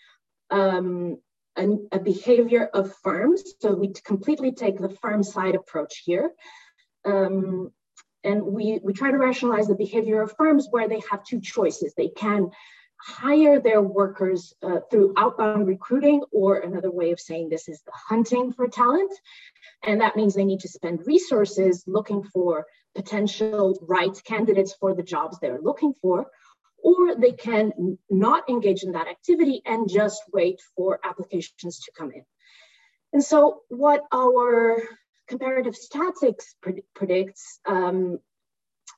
um, a, a behavior of firms. So we completely take the firm side approach here. Um, and we, we try to rationalize the behavior of firms where they have two choices. They can hire their workers uh, through outbound recruiting, or another way of saying this is the hunting for talent. And that means they need to spend resources looking for potential right candidates for the jobs they're looking for, or they can not engage in that activity and just wait for applications to come in. And so what our comparative statics pred predicts um,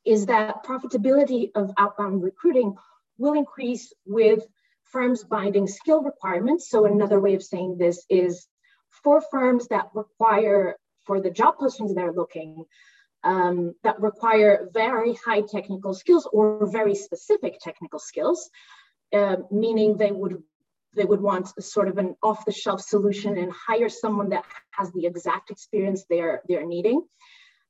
is that profitability of outbound recruiting will increase with firms binding skill requirements. So another way of saying this is for firms that require, for the job postings they're looking, um, that require very high technical skills or very specific technical skills, uh, meaning they would they would want a sort of an off-the-shelf solution and hire someone that has the exact experience they're they're needing.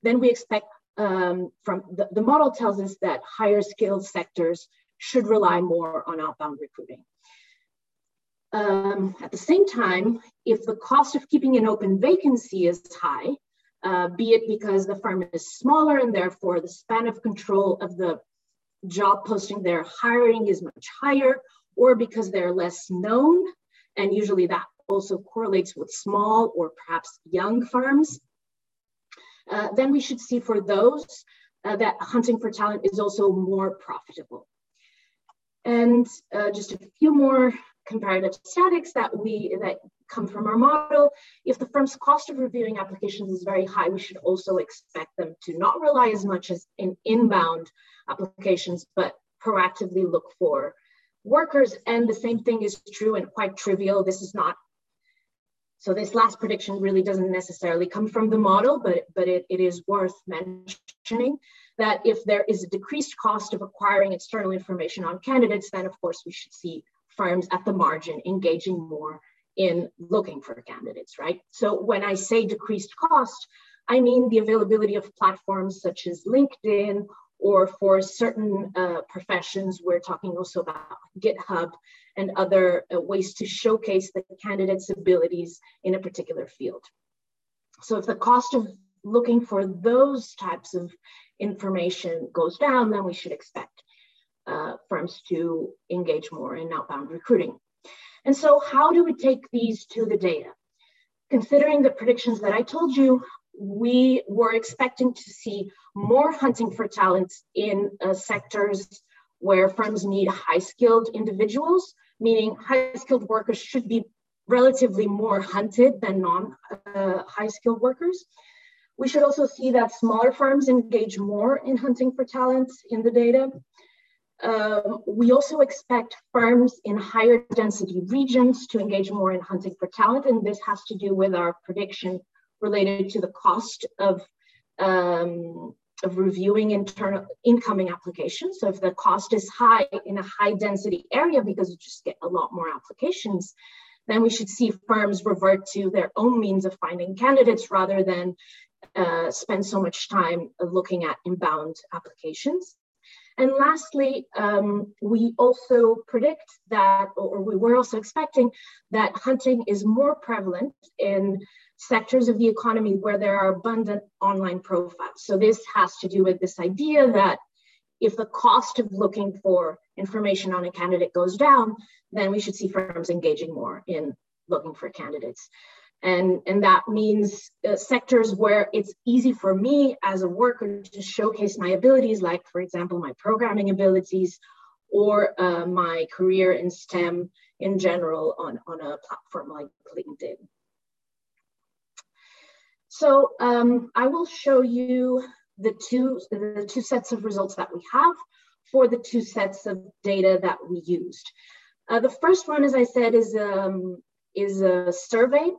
Then we expect um, from the, the model tells us that higher skilled sectors should rely more on outbound recruiting. Um, at the same time, if the cost of keeping an open vacancy is high, uh, be it because the firm is smaller and therefore the span of control of the job posting they're hiring is much higher, or because they're less known, and usually that also correlates with small or perhaps young firms, uh, then we should see for those uh, that hunting for talent is also more profitable. And uh, just a few more comparative statics that we that come from our model. If the firm's cost of reviewing applications is very high, we should also expect them to not rely as much as in inbound applications, but proactively look for workers. And the same thing is true and quite trivial. This is not, so this last prediction really doesn't necessarily come from the model, but, but it, it is worth mentioning that if there is a decreased cost of acquiring external information on candidates, then of course we should see firms at the margin engaging more in looking for candidates, right? So when I say decreased cost, I mean the availability of platforms such as LinkedIn or for certain uh, professions, we're talking also about GitHub and other uh, ways to showcase the candidate's abilities in a particular field. So if the cost of looking for those types of information goes down, then we should expect uh, firms to engage more in outbound recruiting. And so how do we take these to the data? Considering the predictions that I told you, we were expecting to see more hunting for talent in uh, sectors where firms need high skilled individuals, meaning high skilled workers should be relatively more hunted than non uh, high skilled workers. We should also see that smaller firms engage more in hunting for talent in the data. Um, we also expect firms in higher density regions to engage more in hunting for talent, and this has to do with our prediction related to the cost of, um, of reviewing internal incoming applications. So if the cost is high in a high density area because you just get a lot more applications, then we should see firms revert to their own means of finding candidates rather than uh, spend so much time looking at inbound applications. And lastly, um, we also predict that, or we were also expecting that hunting is more prevalent in sectors of the economy where there are abundant online profiles. So this has to do with this idea that if the cost of looking for information on a candidate goes down, then we should see firms engaging more in looking for candidates. And, and that means uh, sectors where it's easy for me as a worker to showcase my abilities, like, for example, my programming abilities or uh, my career in STEM in general on, on a platform like LinkedIn. So um, I will show you the two, the two sets of results that we have for the two sets of data that we used. Uh, the first one, as I said, is, um, is a survey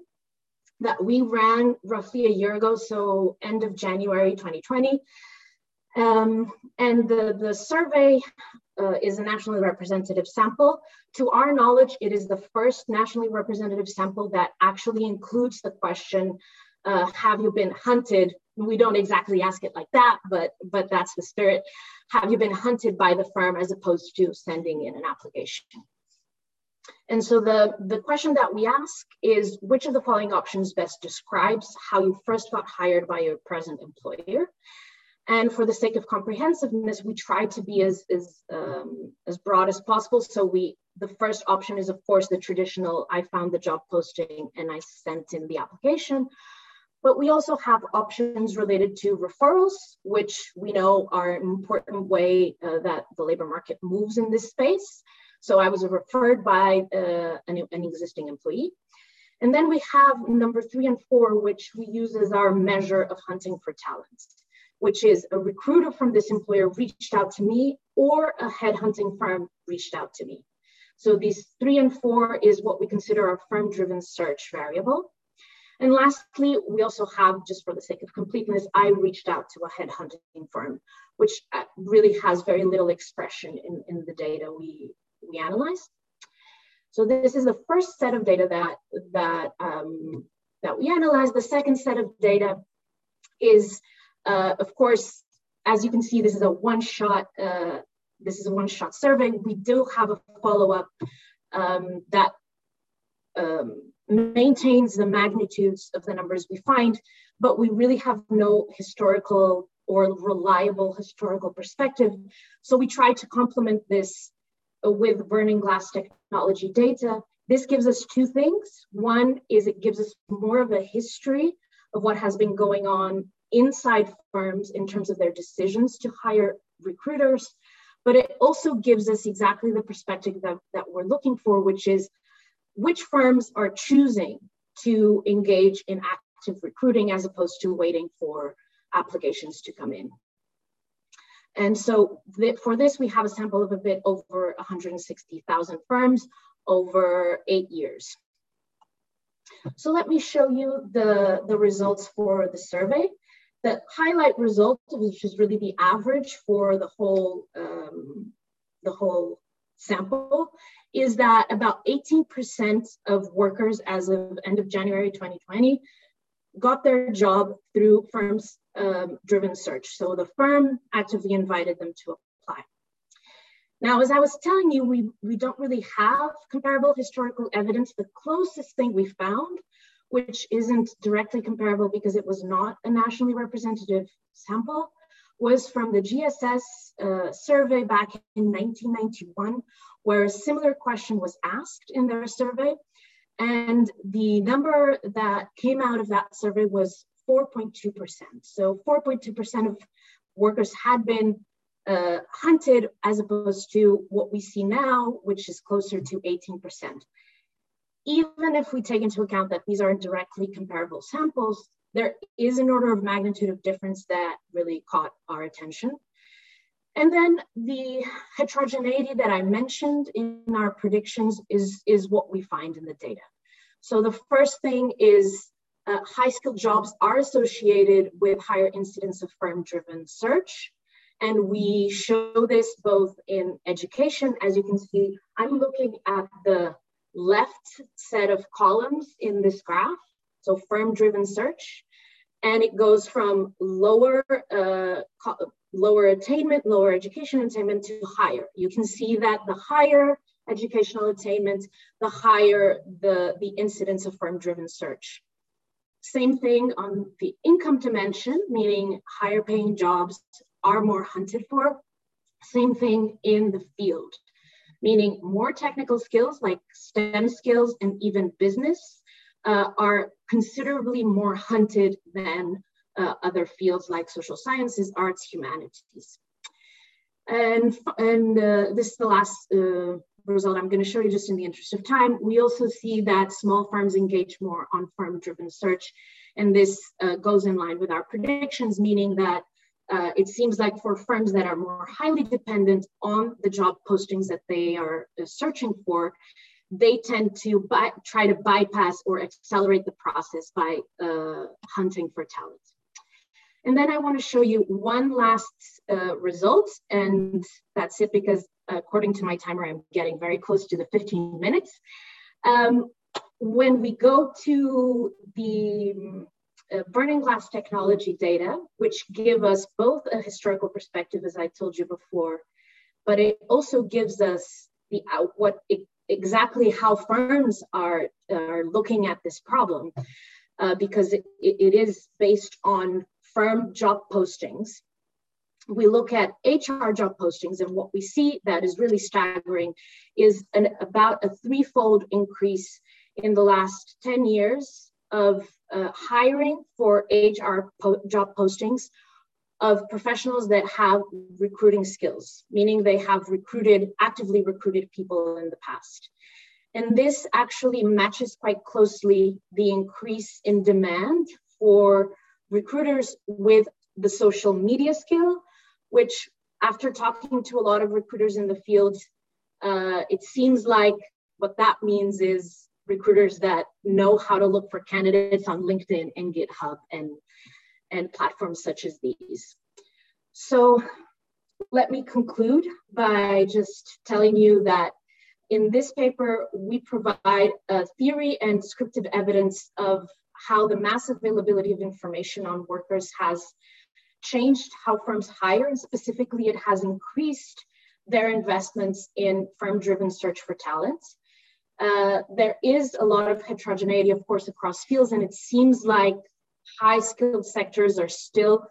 that we ran roughly a year ago, so end of January 2020. Um, and the, the survey uh, is a nationally representative sample. To our knowledge, it is the first nationally representative sample that actually includes the question, uh, have you been hunted? We don't exactly ask it like that, but, but that's the spirit. Have you been hunted by the firm as opposed to sending in an application? And so the, the question that we ask is which of the following options best describes how you first got hired by your present employer? And for the sake of comprehensiveness, we try to be as, as, um, as broad as possible. So we the first option is of course the traditional, I found the job posting and I sent in the application. But we also have options related to referrals, which we know are an important way uh, that the labor market moves in this space. So I was referred by uh, an, an existing employee. And then we have number three and four, which we use as our measure of hunting for talents, which is a recruiter from this employer reached out to me or a headhunting firm reached out to me. So these three and four is what we consider our firm-driven search variable. And lastly, we also have, just for the sake of completeness, I reached out to a headhunting firm, which uh, really has very little expression in, in the data we, we analyze. So this is the first set of data that, that, um, that we analyze. The second set of data is, uh, of course, as you can see, this is a one-shot uh, this is a one-shot survey. We do have a follow-up um, that um, maintains the magnitudes of the numbers we find, but we really have no historical or reliable historical perspective. So we try to complement this with burning glass technology data. This gives us two things. One is it gives us more of a history of what has been going on inside firms in terms of their decisions to hire recruiters, but it also gives us exactly the perspective that, that we're looking for, which is which firms are choosing to engage in active recruiting as opposed to waiting for applications to come in. And so th for this, we have a sample of a bit over 160,000 firms over eight years. So let me show you the, the results for the survey. The highlight result, which is really the average for the whole, um, the whole sample, is that about 18% of workers as of end of January 2020 got their job through firms um, driven search. So the firm actively invited them to apply. Now, as I was telling you, we, we don't really have comparable historical evidence. The closest thing we found, which isn't directly comparable because it was not a nationally representative sample, was from the GSS uh, survey back in 1991, where a similar question was asked in their survey. And the number that came out of that survey was 4.2%. So 4.2% of workers had been uh, hunted as opposed to what we see now, which is closer to 18%. Even if we take into account that these aren't directly comparable samples, there is an order of magnitude of difference that really caught our attention. And then the heterogeneity that I mentioned in our predictions is, is what we find in the data. So the first thing is uh, high skilled jobs are associated with higher incidence of firm driven search. And we show this both in education, as you can see, I'm looking at the left set of columns in this graph, so firm driven search. And it goes from lower, uh, lower attainment, lower education attainment to higher. You can see that the higher educational attainment, the higher the, the incidence of firm driven search. Same thing on the income dimension, meaning higher paying jobs are more hunted for. Same thing in the field, meaning more technical skills like STEM skills and even business uh, are considerably more hunted than uh, other fields like social sciences, arts, humanities. And, and uh, this is the last uh, result I'm going to show you just in the interest of time. We also see that small firms engage more on farm-driven search, and this uh, goes in line with our predictions, meaning that uh, it seems like for firms that are more highly dependent on the job postings that they are uh, searching for, they tend to try to bypass or accelerate the process by uh, hunting for talent. And then I want to show you one last uh, result, and that's it because according to my timer, I'm getting very close to the 15 minutes. Um, when we go to the uh, burning glass technology data, which give us both a historical perspective, as I told you before, but it also gives us the uh, what it, exactly how firms are, are looking at this problem, uh, because it, it is based on firm job postings we look at HR job postings, and what we see that is really staggering is an, about a threefold increase in the last 10 years of uh, hiring for HR po job postings of professionals that have recruiting skills, meaning they have recruited, actively recruited people in the past. And this actually matches quite closely the increase in demand for recruiters with the social media skill which after talking to a lot of recruiters in the field, uh, it seems like what that means is recruiters that know how to look for candidates on LinkedIn and GitHub and, and platforms such as these. So let me conclude by just telling you that in this paper, we provide a theory and descriptive evidence of how the mass availability of information on workers has changed how firms hire, and specifically, it has increased their investments in firm driven search for talent. Uh, there is a lot of heterogeneity, of course, across fields, and it seems like high skilled sectors are still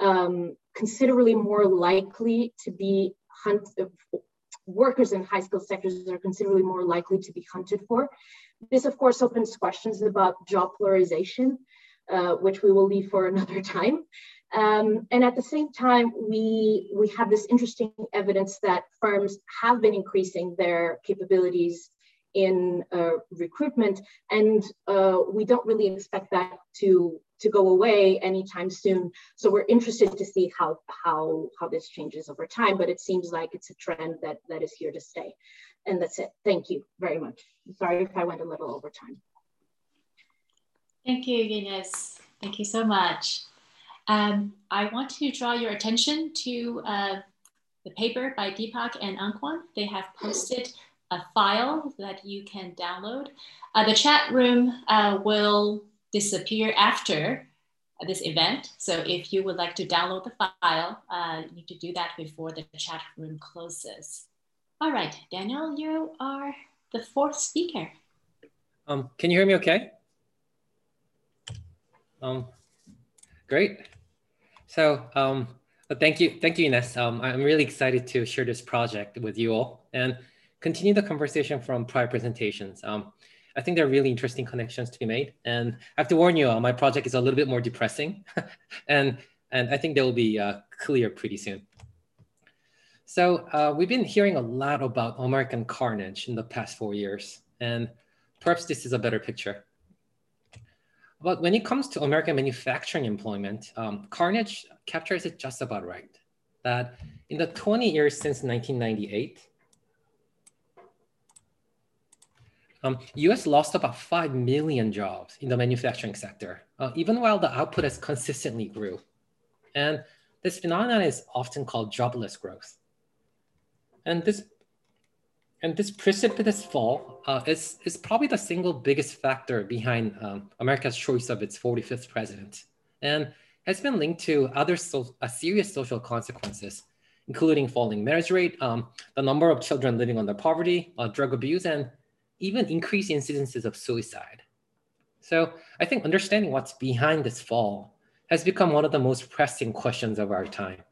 um, considerably more likely to be hunted. Workers in high skilled sectors are considerably more likely to be hunted for. This, of course, opens questions about job polarization, uh, which we will leave for another time. Um, and at the same time, we, we have this interesting evidence that firms have been increasing their capabilities in uh, recruitment, and uh, we don't really expect that to, to go away anytime soon. So we're interested to see how how how this changes over time. But it seems like it's a trend that that is here to stay. And that's it. Thank you very much. Sorry if I went a little over time. Thank you, Ines. Thank you so much. Um, I want to draw your attention to uh, the paper by Deepak and Eunkwang. They have posted a file that you can download. Uh, the chat room uh, will disappear after this event. So if you would like to download the file, uh, you need to do that before the chat room closes. All right, Daniel, you are the fourth speaker. Um, can you hear me okay? Um, great. So um, thank you, thank you, Ines. Um, I'm really excited to share this project with you all and continue the conversation from prior presentations. Um, I think there are really interesting connections to be made. And I have to warn you, uh, my project is a little bit more depressing. and, and I think they will be uh, clear pretty soon. So uh, we've been hearing a lot about American carnage in the past four years. And perhaps this is a better picture. But when it comes to American manufacturing employment, um, Carnage captures it just about right. That in the 20 years since 1998, um, US lost about 5 million jobs in the manufacturing sector, uh, even while the output has consistently grew. And this phenomenon is often called jobless growth. And this and this precipitous fall uh, is, is probably the single biggest factor behind um, America's choice of its 45th president and has been linked to other so, uh, serious social consequences, including falling marriage rate, um, the number of children living under poverty, uh, drug abuse, and even increased incidences of suicide. So I think understanding what's behind this fall has become one of the most pressing questions of our time.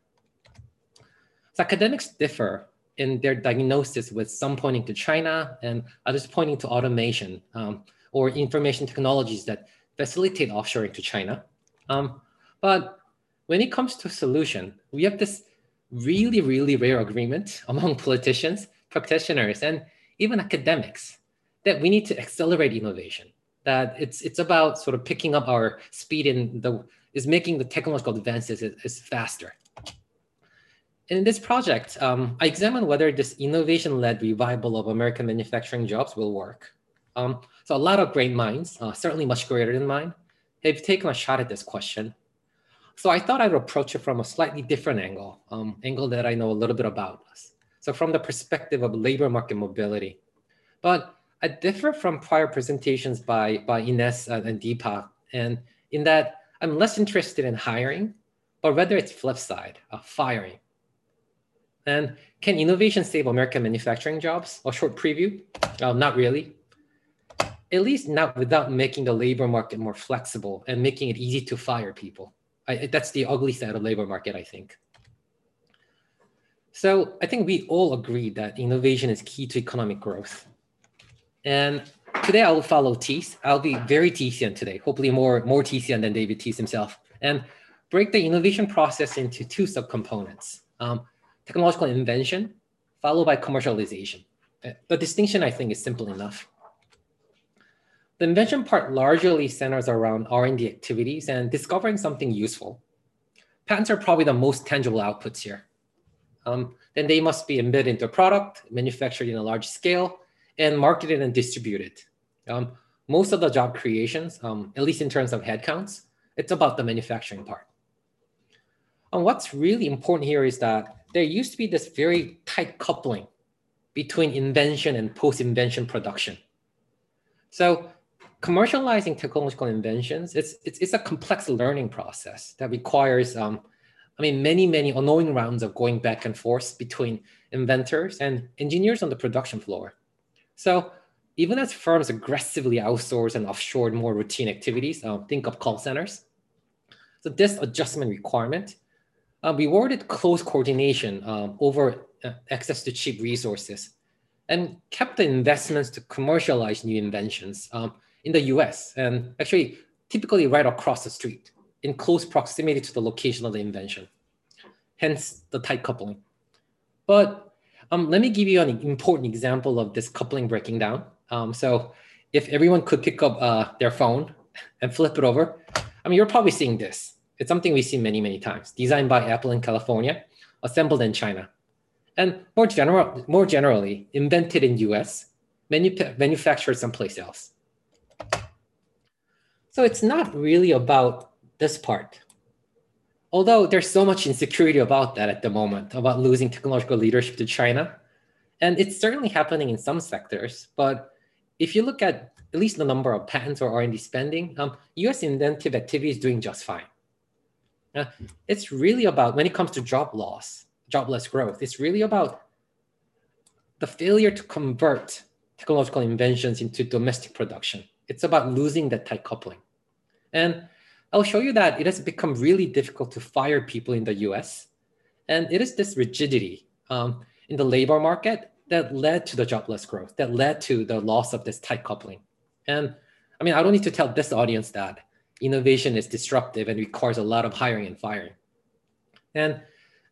So academics differ in their diagnosis with some pointing to China and others pointing to automation um, or information technologies that facilitate offshoring to China. Um, but when it comes to solution, we have this really, really rare agreement among politicians, practitioners, and even academics that we need to accelerate innovation. That it's it's about sort of picking up our speed in the is making the technological advances is, is faster in this project, um, I examined whether this innovation-led revival of American manufacturing jobs will work. Um, so a lot of great minds, uh, certainly much greater than mine, have taken a shot at this question. So I thought I'd approach it from a slightly different angle, um, angle that I know a little bit about. So from the perspective of labor market mobility. But I differ from prior presentations by, by Ines and Deepak, and in that I'm less interested in hiring, but rather it's flip side, uh, firing. And can innovation save American manufacturing jobs? A short preview? Uh, not really. At least not without making the labor market more flexible and making it easy to fire people. I, that's the ugly side of labor market, I think. So I think we all agree that innovation is key to economic growth. And today I will follow Teece. I'll be very Teecian today, hopefully more, more Teecian than David Teece himself, and break the innovation process into two subcomponents. Um, technological invention followed by commercialization. The distinction, I think, is simple enough. The invention part largely centers around R&D activities and discovering something useful. Patents are probably the most tangible outputs here. Um, then they must be embedded into a product, manufactured in a large scale, and marketed and distributed. Um, most of the job creations, um, at least in terms of headcounts, it's about the manufacturing part. And what's really important here is that there used to be this very tight coupling between invention and post-invention production. So commercializing technological inventions, it's, it's, it's a complex learning process that requires, um, I mean, many, many annoying rounds of going back and forth between inventors and engineers on the production floor. So even as firms aggressively outsource and offshore more routine activities, uh, think of call centers. So this adjustment requirement uh, rewarded close coordination um, over uh, access to cheap resources and kept the investments to commercialize new inventions um, in the US and actually typically right across the street in close proximity to the location of the invention, hence the tight coupling. But um, let me give you an important example of this coupling breaking down. Um, so if everyone could pick up uh, their phone and flip it over, I mean, you're probably seeing this. It's something we see many, many times. Designed by Apple in California, assembled in China. And more, general, more generally, invented in US, manu- manufactured someplace else. So it's not really about this part. Although there's so much insecurity about that at the moment, about losing technological leadership to China. And it's certainly happening in some sectors. But if you look at at least the number of patents or R&D spending, um, US inventive activity is doing just fine. Uh, it's really about, when it comes to job loss, jobless growth, it's really about the failure to convert technological inventions into domestic production. It's about losing that tight coupling. And I'll show you that it has become really difficult to fire people in the US. And it is this rigidity um, in the labor market that led to the jobless growth, that led to the loss of this tight coupling. And I mean, I don't need to tell this audience that innovation is disruptive and requires a lot of hiring and firing. And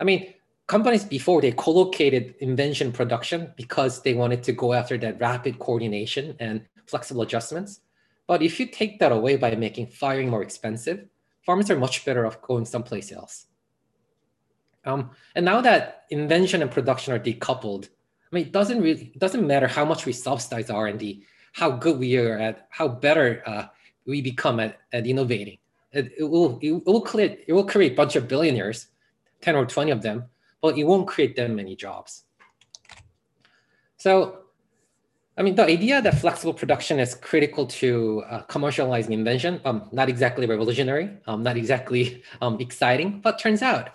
I mean, companies before they collocated invention production because they wanted to go after that rapid coordination and flexible adjustments. But if you take that away by making firing more expensive, farmers are much better off going someplace else. Um, and now that invention and production are decoupled, I mean, it doesn't really it doesn't matter how much we subsidize R and D, how good we are at, how better uh, we become at, at innovating. It, it will it will create it will create a bunch of billionaires, ten or twenty of them, but it won't create that many jobs. So I mean, the idea that flexible production is critical to uh, commercializing invention, um, not exactly revolutionary, um, not exactly um, exciting, but turns out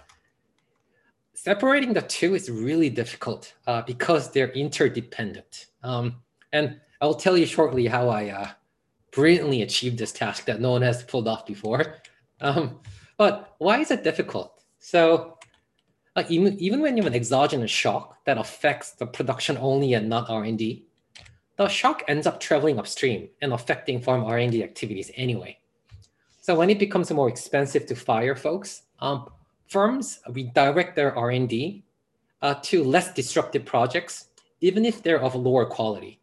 separating the two is really difficult uh, because they're interdependent. Um, and I'll tell you shortly how I uh, brilliantly achieved this task that no one has pulled off before. Um, but why is it difficult? So even, even when you have an exogenous shock that affects the production only and not R&D, the shock ends up traveling upstream and affecting farm R&D activities anyway. So when it becomes more expensive to fire folks, um, firms redirect their R&D uh, to less disruptive projects, even if they're of lower quality.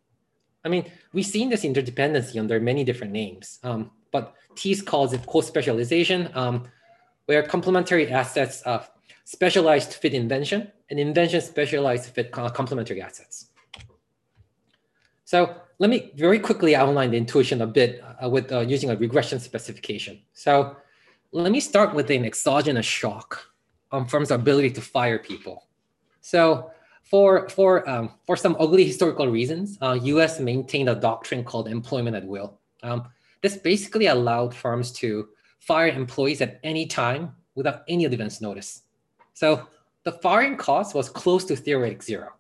I mean, we've seen this interdependency under many different names, um, but Teece calls it co-specialization, um, where complementary assets uh, specialized fit invention and invention specialized fit complementary assets. So let me very quickly outline the intuition a bit uh, with uh, using a regression specification. So let me start with an exogenous shock on firms' ability to fire people. So for, for, um, for some ugly historical reasons, uh, US maintained a doctrine called employment at will. Um, this basically allowed firms to fire employees at any time without any advance notice. So the firing cost was close to theoretic zero.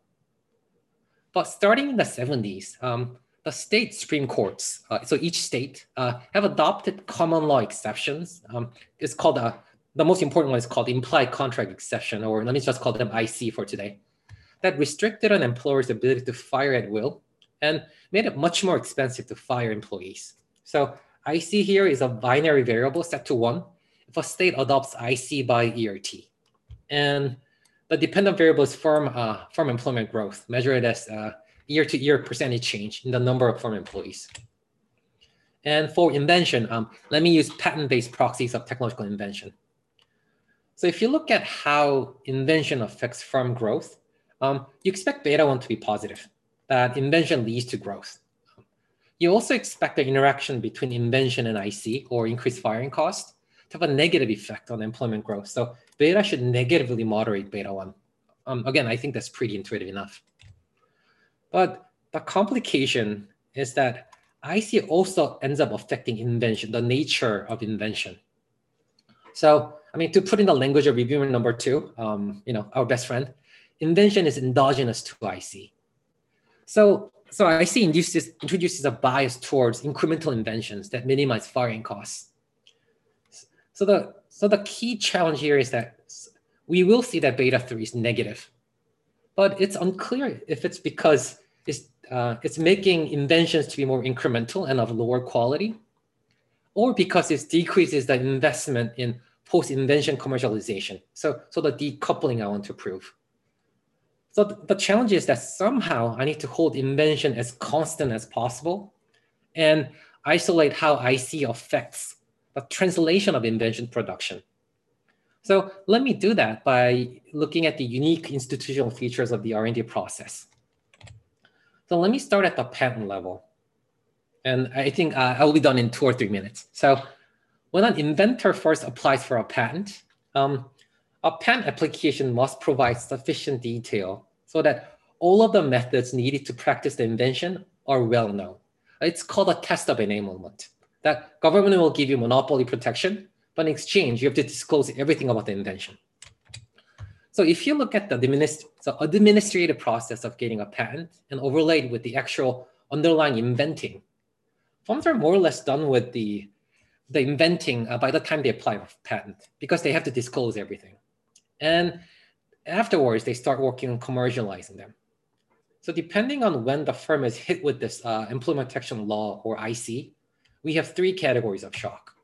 But starting in the 70s, um, the state Supreme Courts, uh, so each state, uh, have adopted common law exceptions. Um, it's called, uh, the most important one is called implied contract exception, or let me just call them IC for today, that restricted an employer's ability to fire at will and made it much more expensive to fire employees. So IC here is a binary variable set to one if a state adopts IC by ERT. And the dependent variable is firm, uh, firm employment growth, measured as uh, year-to-year percentage change in the number of firm employees. And for invention, um, let me use patent-based proxies of technological invention. So if you look at how invention affects firm growth, um, you expect beta 1 to be positive, that invention leads to growth. You also expect the interaction between invention and IC, or increased firing cost, to have a negative effect on employment growth. So beta should negatively moderate beta 1. Um, again, I think that's pretty intuitive enough. But the complication is that IC also ends up affecting invention, the nature of invention. So, I mean, to put in the language of reviewer number two, um, you know, our best friend, invention is endogenous to IC. So, so IC induces, introduces a bias towards incremental inventions that minimize firing costs. So the so the key challenge here is that we will see that beta 3 is negative, but it's unclear if it's because it's, uh, it's making inventions to be more incremental and of lower quality, or because it decreases the investment in post-invention commercialization. So, so the decoupling I want to prove. So th the challenge is that somehow I need to hold invention as constant as possible and isolate how IC affects the translation of invention production. So let me do that by looking at the unique institutional features of the R&D process. So let me start at the patent level. And I think uh, I will be done in two or three minutes. So when an inventor first applies for a patent, um, a patent application must provide sufficient detail so that all of the methods needed to practice the invention are well known. It's called a test of enablement. That government will give you monopoly protection, but in exchange, you have to disclose everything about the invention. So if you look at the administ so administrative process of getting a patent and overlaid with the actual underlying inventing, firms are more or less done with the, the inventing uh, by the time they apply for patent because they have to disclose everything. And afterwards, they start working on commercializing them. So depending on when the firm is hit with this uh, employment protection law or IC, we have three categories of shock.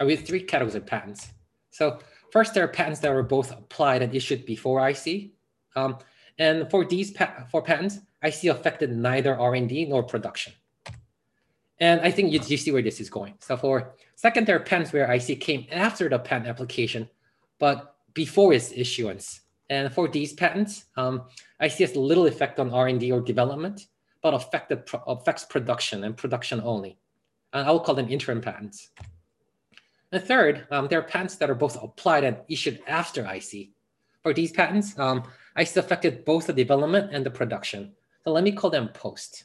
Or uh, we have three categories of patents. So first, there are patents that were both applied and issued before IC. Um, and for these pa for patents, IC affected neither R&D nor production. And I think you, you see where this is going. So for second, there are patents where IC came after the patent application, but before its issuance. And for these patents, um, IC as little effect on R&D or development, but affected, affects production and production only. And I will call them interim patents. And third, um, there are patents that are both applied and issued after IC. For these patents, um, IC affected both the development and the production. So let me call them post.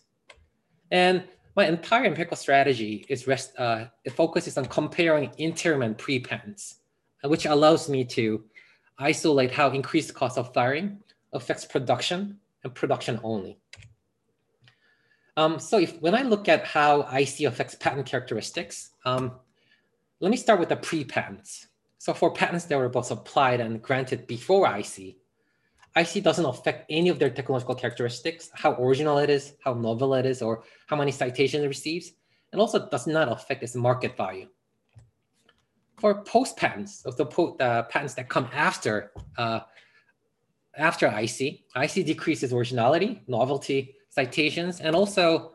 And my entire empirical strategy is rest, uh, it focuses on comparing interim and pre-patents, which allows me to isolate how increased cost of firing affects production and production only. Um, so if when I look at how IC affects patent characteristics, um, let me start with the pre-patents. So for patents that were both applied and granted before IC, IC doesn't affect any of their technological characteristics, how original it is, how novel it is, or how many citations it receives, and also does not affect its market value for post patents, of the uh, patents that come after uh, after IC, IC decreases originality, novelty, citations, and also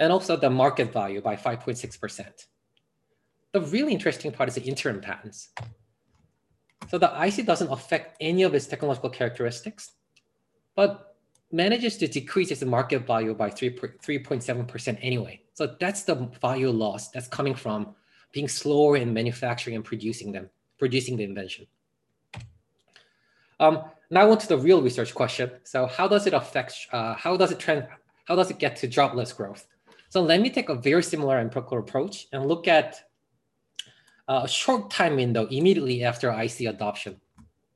and also the market value by 5.6%. The really interesting part is the interim patents. So the IC doesn't affect any of its technological characteristics, but manages to decrease its market value by 3.7% anyway. So that's the value loss that's coming from being slower in manufacturing and producing them, producing the invention. Um, now on to the real research question. So how does it affect, uh, how does it trend, how does it get to jobless growth? So let me take a very similar empirical approach and look at uh, a short time window immediately after IC adoption.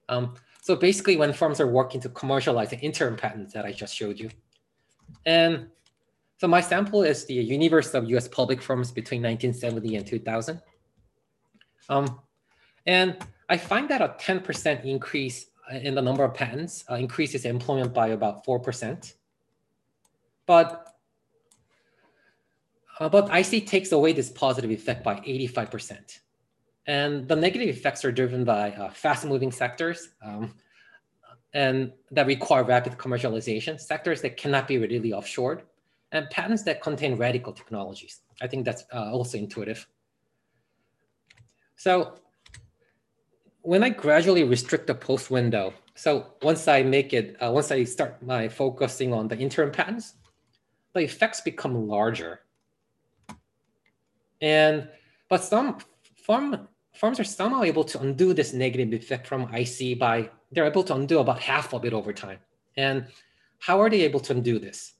Um, so basically when firms are working to commercialize the interim patents that I just showed you. And so my sample is the universe of US public firms between 1970 and 2000. Um, and I find that a 10% increase in the number of patents uh, increases employment by about 4%. But, uh, but IC takes away this positive effect by 85%. And the negative effects are driven by uh, fast moving sectors um, and that require rapid commercialization, sectors that cannot be readily offshored, and patents that contain radical technologies. I think that's uh, also intuitive. So when I gradually restrict the post window, so once I make it, uh, once I start my focusing on the interim patents, the effects become larger. And, but some firm, firms are somehow able to undo this negative effect from IC by, they're able to undo about half of it over time. And how are they able to undo this?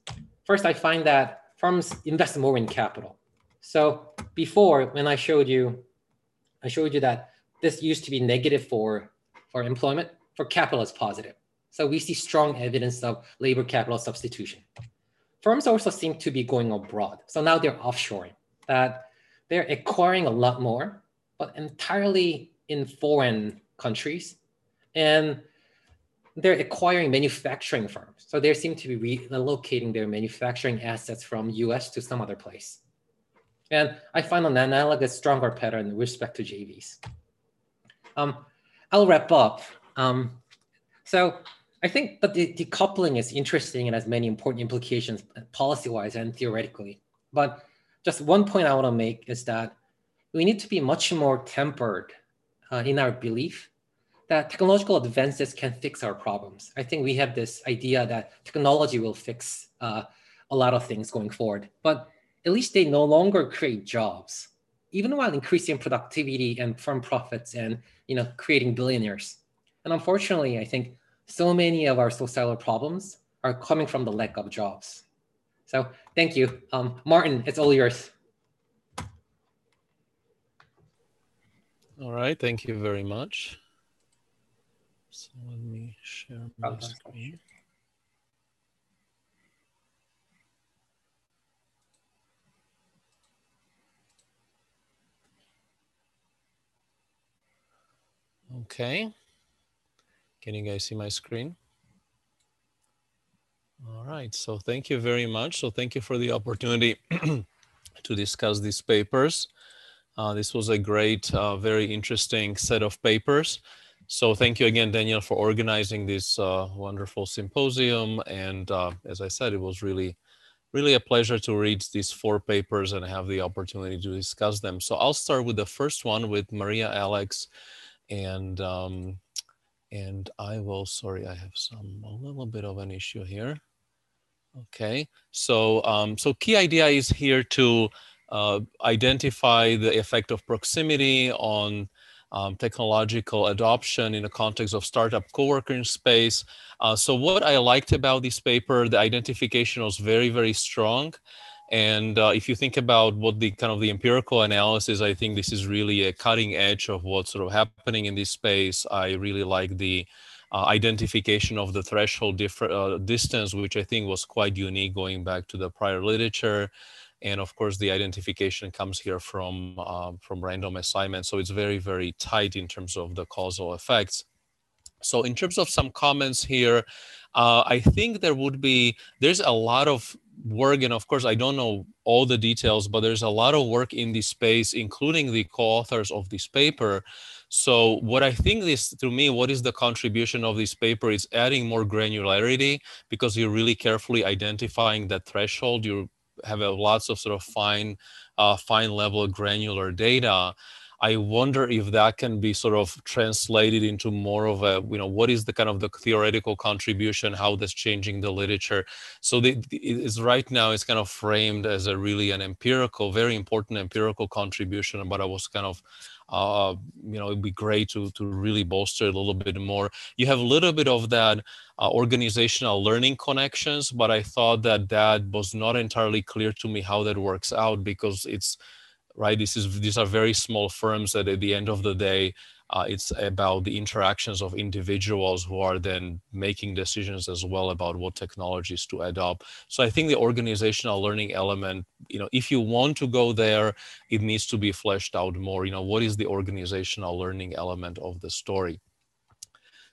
First, I find that firms invest more in capital. So before, when I showed you, I showed you that this used to be negative for, for employment, for capital is positive. So we see strong evidence of labor capital substitution. Firms also seem to be going abroad. So now they're offshoring, that they're acquiring a lot more, but entirely in foreign countries. And they're acquiring manufacturing firms. So they seem to be relocating their manufacturing assets from US to some other place. And I find an analogous stronger pattern with respect to JVs. Um, I'll wrap up. Um, so I think that the decoupling is interesting and has many important implications policy-wise and theoretically. But just one point I want to make is that we need to be much more tempered uh, in our belief that technological advances can fix our problems. I think we have this idea that technology will fix uh, a lot of things going forward, but at least they no longer create jobs, even while increasing productivity and firm profits and you know creating billionaires. And unfortunately, I think so many of our societal problems are coming from the lack of jobs. So thank you. Um, Martin, it's all yours. All right, thank you very much. So let me share my screen. Okay. Can you guys see my screen? All right, so thank you very much. So thank you for the opportunity to discuss these papers. Uh, this was a great, uh, very interesting set of papers. So thank you again, Daniel, for organizing this uh, wonderful symposium. And uh, as I said, it was really, really a pleasure to read these four papers and have the opportunity to discuss them. So I'll start with the first one with Maria Alex and um, and I will, sorry, I have some, a little bit of an issue here. Okay, so, um, so key idea is here to uh, identify the effect of proximity on um, technological adoption in the context of startup co-working space. Uh, so what I liked about this paper, the identification was very, very strong. And uh, if you think about what the kind of the empirical analysis, I think this is really a cutting edge of what's sort of happening in this space. I really like the uh, identification of the threshold uh, distance, which I think was quite unique going back to the prior literature. And of course, the identification comes here from, uh, from random assignment. So it's very, very tight in terms of the causal effects. So in terms of some comments here, uh, I think there would be, there's a lot of work and of course i don't know all the details but there's a lot of work in this space including the co-authors of this paper so what i think is to me what is the contribution of this paper is adding more granularity because you're really carefully identifying that threshold you have a lots of sort of fine uh, fine level granular data I wonder if that can be sort of translated into more of a, you know, what is the kind of the theoretical contribution, how that's changing the literature. So the, is right now it's kind of framed as a really an empirical, very important empirical contribution, but I was kind of uh, you know, it'd be great to, to really bolster a little bit more. You have a little bit of that uh, organizational learning connections, but I thought that that was not entirely clear to me how that works out because it's right? This is these are very small firms that at the end of the day, uh, it's about the interactions of individuals who are then making decisions as well about what technologies to adopt. So I think the organizational learning element, you know, if you want to go there, it needs to be fleshed out more. You know, what is the organizational learning element of the story?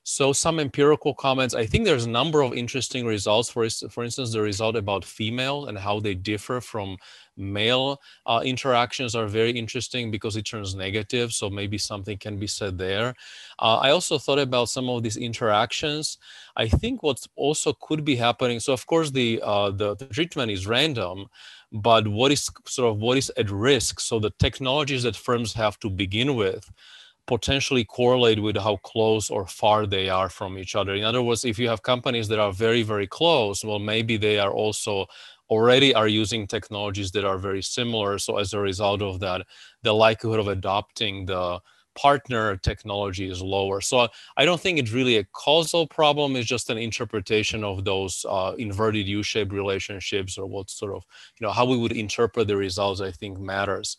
So some empirical comments. I think there's a number of interesting results. For, for instance, the result about female and how they differ from male uh, interactions are very interesting because it turns negative. So maybe something can be said there. Uh, I also thought about some of these interactions. I think what also could be happening. So of course the, uh, the, the treatment is random, but what is sort of what is at risk? So the technologies that firms have to begin with potentially correlate with how close or far they are from each other. In other words, if you have companies that are very, very close, well, maybe they are also already are using technologies that are very similar. So as a result of that, the likelihood of adopting the partner technology is lower. So I don't think it's really a causal problem. It's just an interpretation of those uh, inverted U-shaped relationships or what sort of, you know, how we would interpret the results, I think matters.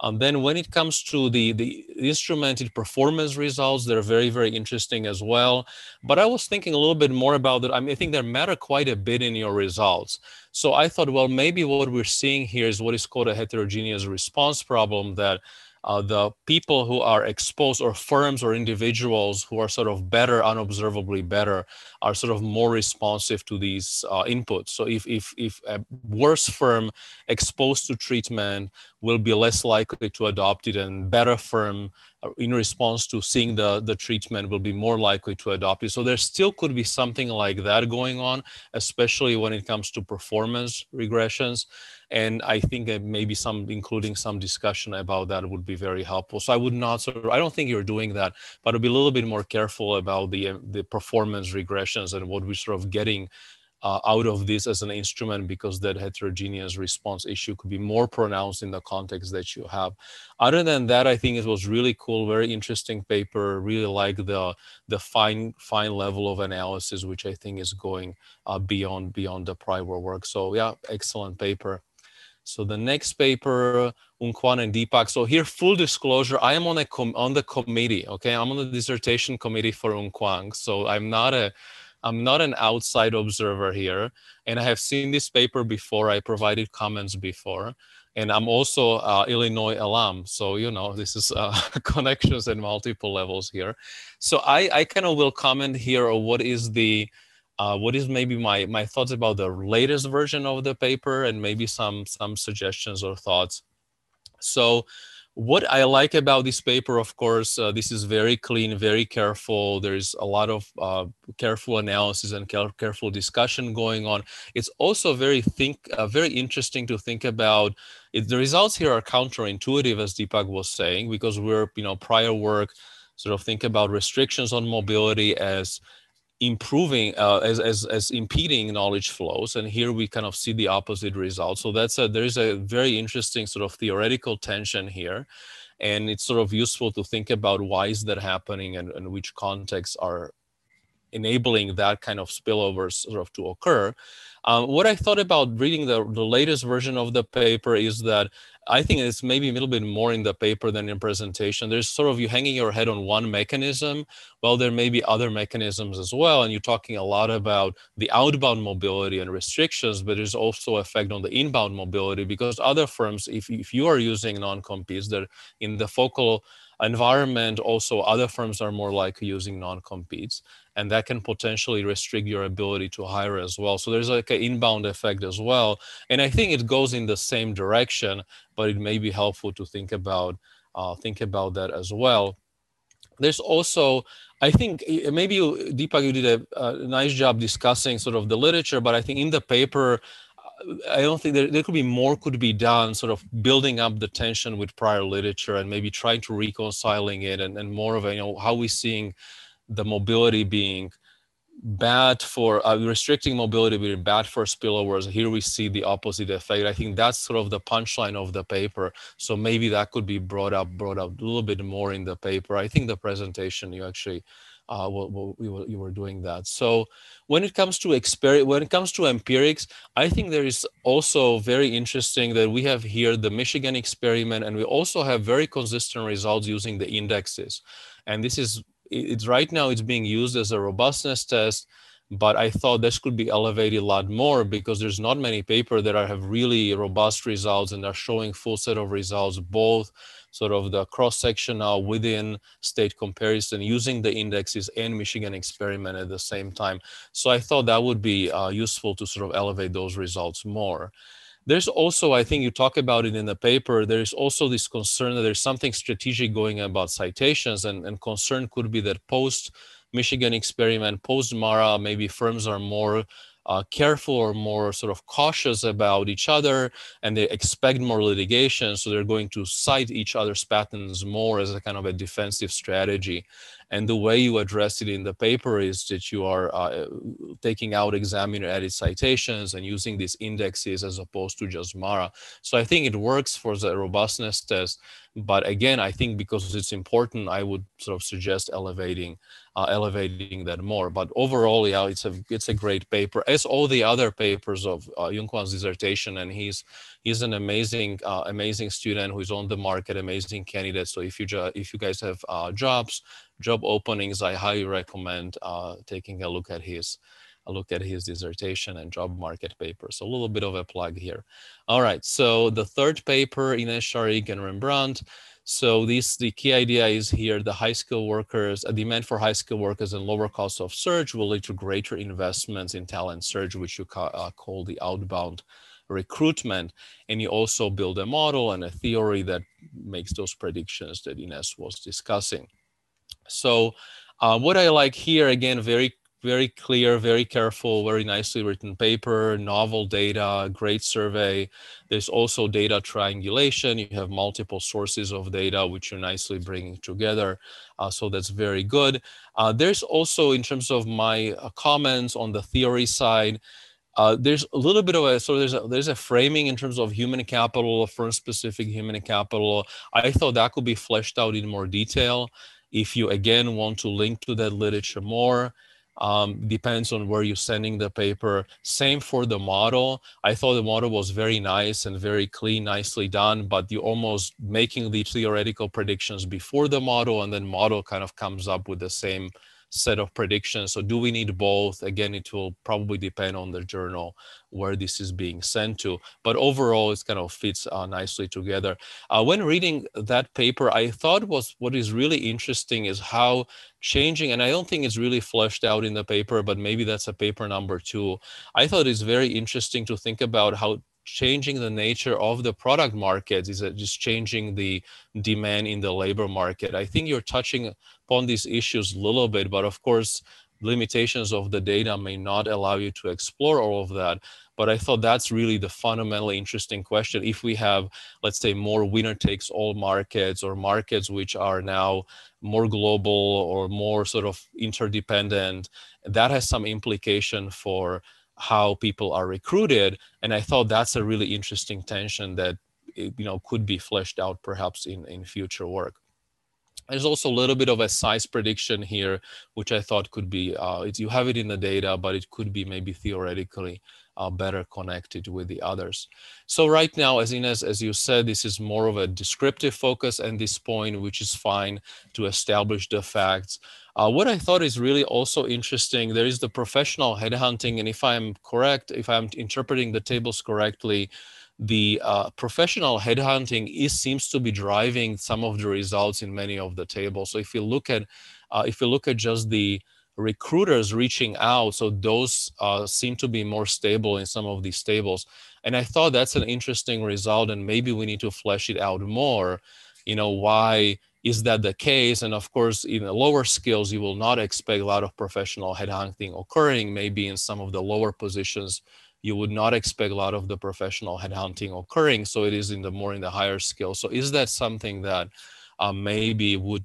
Um, then when it comes to the, the instrumented performance results, they're very, very interesting as well. But I was thinking a little bit more about that. I mean, I think they matter quite a bit in your results. So I thought, well, maybe what we're seeing here is what is called a heterogeneous response problem that uh, the people who are exposed or firms or individuals who are sort of better, unobservably better, are sort of more responsive to these uh, inputs. So if, if, if a worse firm exposed to treatment will be less likely to adopt it and better firm uh, in response to seeing the, the treatment will be more likely to adopt it. So there still could be something like that going on, especially when it comes to performance regressions. And I think maybe some, including some discussion about that would be very helpful. So I would not sort of, I don't think you're doing that, but I'll be a little bit more careful about the, the performance regressions and what we're sort of getting uh, out of this as an instrument because that heterogeneous response issue could be more pronounced in the context that you have. Other than that, I think it was really cool, very interesting paper. Really like the the fine fine level of analysis, which I think is going uh, beyond beyond the prior work. So yeah, excellent paper. So the next paper, Eunkwang and Deepak. So here, full disclosure, I am on a on the committee. Okay, I'm on the dissertation committee for Eunkwang. So I'm not a I'm not an outside observer here, and I have seen this paper before. I provided comments before, and I'm also uh, Illinois alum. So you know this is uh, connections at multiple levels here. So I, I kind of will comment here on what is the uh, what is maybe my my thoughts about the latest version of the paper and maybe some some suggestions or thoughts. So what I like about this paper, of course, uh, this is very clean, very careful. There's a lot of uh, careful analysis and careful discussion going on. It's also very think, uh, very interesting to think about. The results here are counterintuitive, as Deepak was saying, because we're, you know, prior work sort of think about restrictions on mobility as improving uh, as, as as impeding knowledge flows and here we kind of see the opposite result. So that's a there's a very interesting sort of theoretical tension here and it's sort of useful to think about why is that happening and, and which contexts are enabling that kind of spillover sort of to occur um, what I thought about reading the, the latest version of the paper is that I think it's maybe a little bit more in the paper than in presentation. There's sort of you hanging your head on one mechanism. Well, there may be other mechanisms as well. And you're talking a lot about the outbound mobility and restrictions, but there's also effect on the inbound mobility because other firms, if, if you are using non-competes, that in the focal environment, also other firms are more likely using non-competes and that can potentially restrict your ability to hire as well. So there's like an inbound effect as well. And I think it goes in the same direction, but it may be helpful to think about uh, think about that as well. There's also, I think maybe you, Deepak, you did a, a nice job discussing sort of the literature, but I think in the paper, I don't think there, there could be more could be done, sort of building up the tension with prior literature and maybe trying to reconciling it and, and more of a, you know, how we seeing the mobility being bad for uh, restricting mobility being bad for spillovers here we see the opposite effect i think that's sort of the punchline of the paper so maybe that could be brought up brought up a little bit more in the paper i think the presentation you actually uh, well, well, we were, you were doing that. So when it comes to exper- when it comes to empirics, I think there is also very interesting that we have here the Michigan experiment, and we also have very consistent results using the indexes. And this is it's right now it's being used as a robustness test but i thought this could be elevated a lot more because there's not many paper that are, have really robust results and are showing full set of results both sort of the cross section now within state comparison using the indexes and michigan experiment at the same time. So i thought that would be uh, useful to sort of elevate those results more there's also, I think you talk about it in the paper, there's also this concern that there's something strategic going about citations and, and concern could be that post Michigan experiment, post MARA, maybe firms are more uh, careful or more sort of cautious about each other and they expect more litigation. So they're going to cite each other's patents more as a kind of a defensive strategy. And the way you address it in the paper is that you are uh, taking out examiner edit citations and using these indexes as opposed to just MARA. So I think it works for the robustness test. But again, I think because it's important, I would sort of suggest elevating uh, elevating that more. But overall, yeah, it's a it's a great paper, as all the other papers of uh, dissertation, and he's he's an amazing uh, amazing student who's on the market, amazing candidate. So if you if you guys have uh, jobs, job openings, I highly recommend uh, taking a look at his a look at his dissertation and job market paper. So a little bit of a plug here. All right, so the third paper, Ines Sharique and Rembrandt. So this the key idea is here the high skill workers, a demand for high skill workers and lower cost of search will lead to greater investments in talent search, which you ca uh, call the outbound recruitment. And you also build a model and a theory that makes those predictions that Ines was discussing. So uh, what I like here, again, very very clear, very careful, very nicely written paper, novel data, great survey. There's also data triangulation. You have multiple sources of data, which you're nicely bringing together. Uh, so that's very good. Uh, there's also, in terms of my uh, comments on the theory side, uh, there's a little bit of a so there's a, there's a framing in terms of human capital, firm specific human capital. I thought that could be fleshed out in more detail. If you again want to link to that literature more, um, depends on where you're sending the paper. Same for the model. I thought the model was very nice and very clean, nicely done, but you almost making the theoretical predictions before the model and then model kind of comes up with the same set of predictions. So do we need both? Again, it will probably depend on the journal where this is being sent to. But overall, it kind of fits uh, nicely together. Uh, when reading that paper, I thought was what is really interesting is how changing, and I don't think it's really fleshed out in the paper, but maybe that's a paper number two. I thought it's very interesting to think about how changing the nature of the product market is it just changing the demand in the labor market i think you're touching upon these issues a little bit but of course limitations of the data may not allow you to explore all of that but i thought that's really the fundamentally interesting question if we have let's say more winner takes all markets or markets which are now more global or more sort of interdependent that has some implication for how people are recruited. And I thought that's a really interesting tension that you know could be fleshed out perhaps in, in future work. There's also a little bit of a size prediction here, which I thought could be, uh, you have it in the data, but it could be maybe theoretically uh, better connected with the others. So right now, as Ines, as you said, this is more of a descriptive focus at this point, which is fine to establish the facts. Uh, what I thought is really also interesting, there is the professional headhunting. And if I'm correct, if I'm interpreting the tables correctly, the uh, professional headhunting is seems to be driving some of the results in many of the tables. So if you look at uh, if you look at just the recruiters reaching out, so those uh, seem to be more stable in some of these tables. And I thought that's an interesting result, and maybe we need to flesh it out more. You know why is that the case? And of course, in the lower skills, you will not expect a lot of professional headhunting occurring. Maybe in some of the lower positions, you would not expect a lot of the professional headhunting occurring. So it is in the more in the higher skills. So is that something that uh, maybe would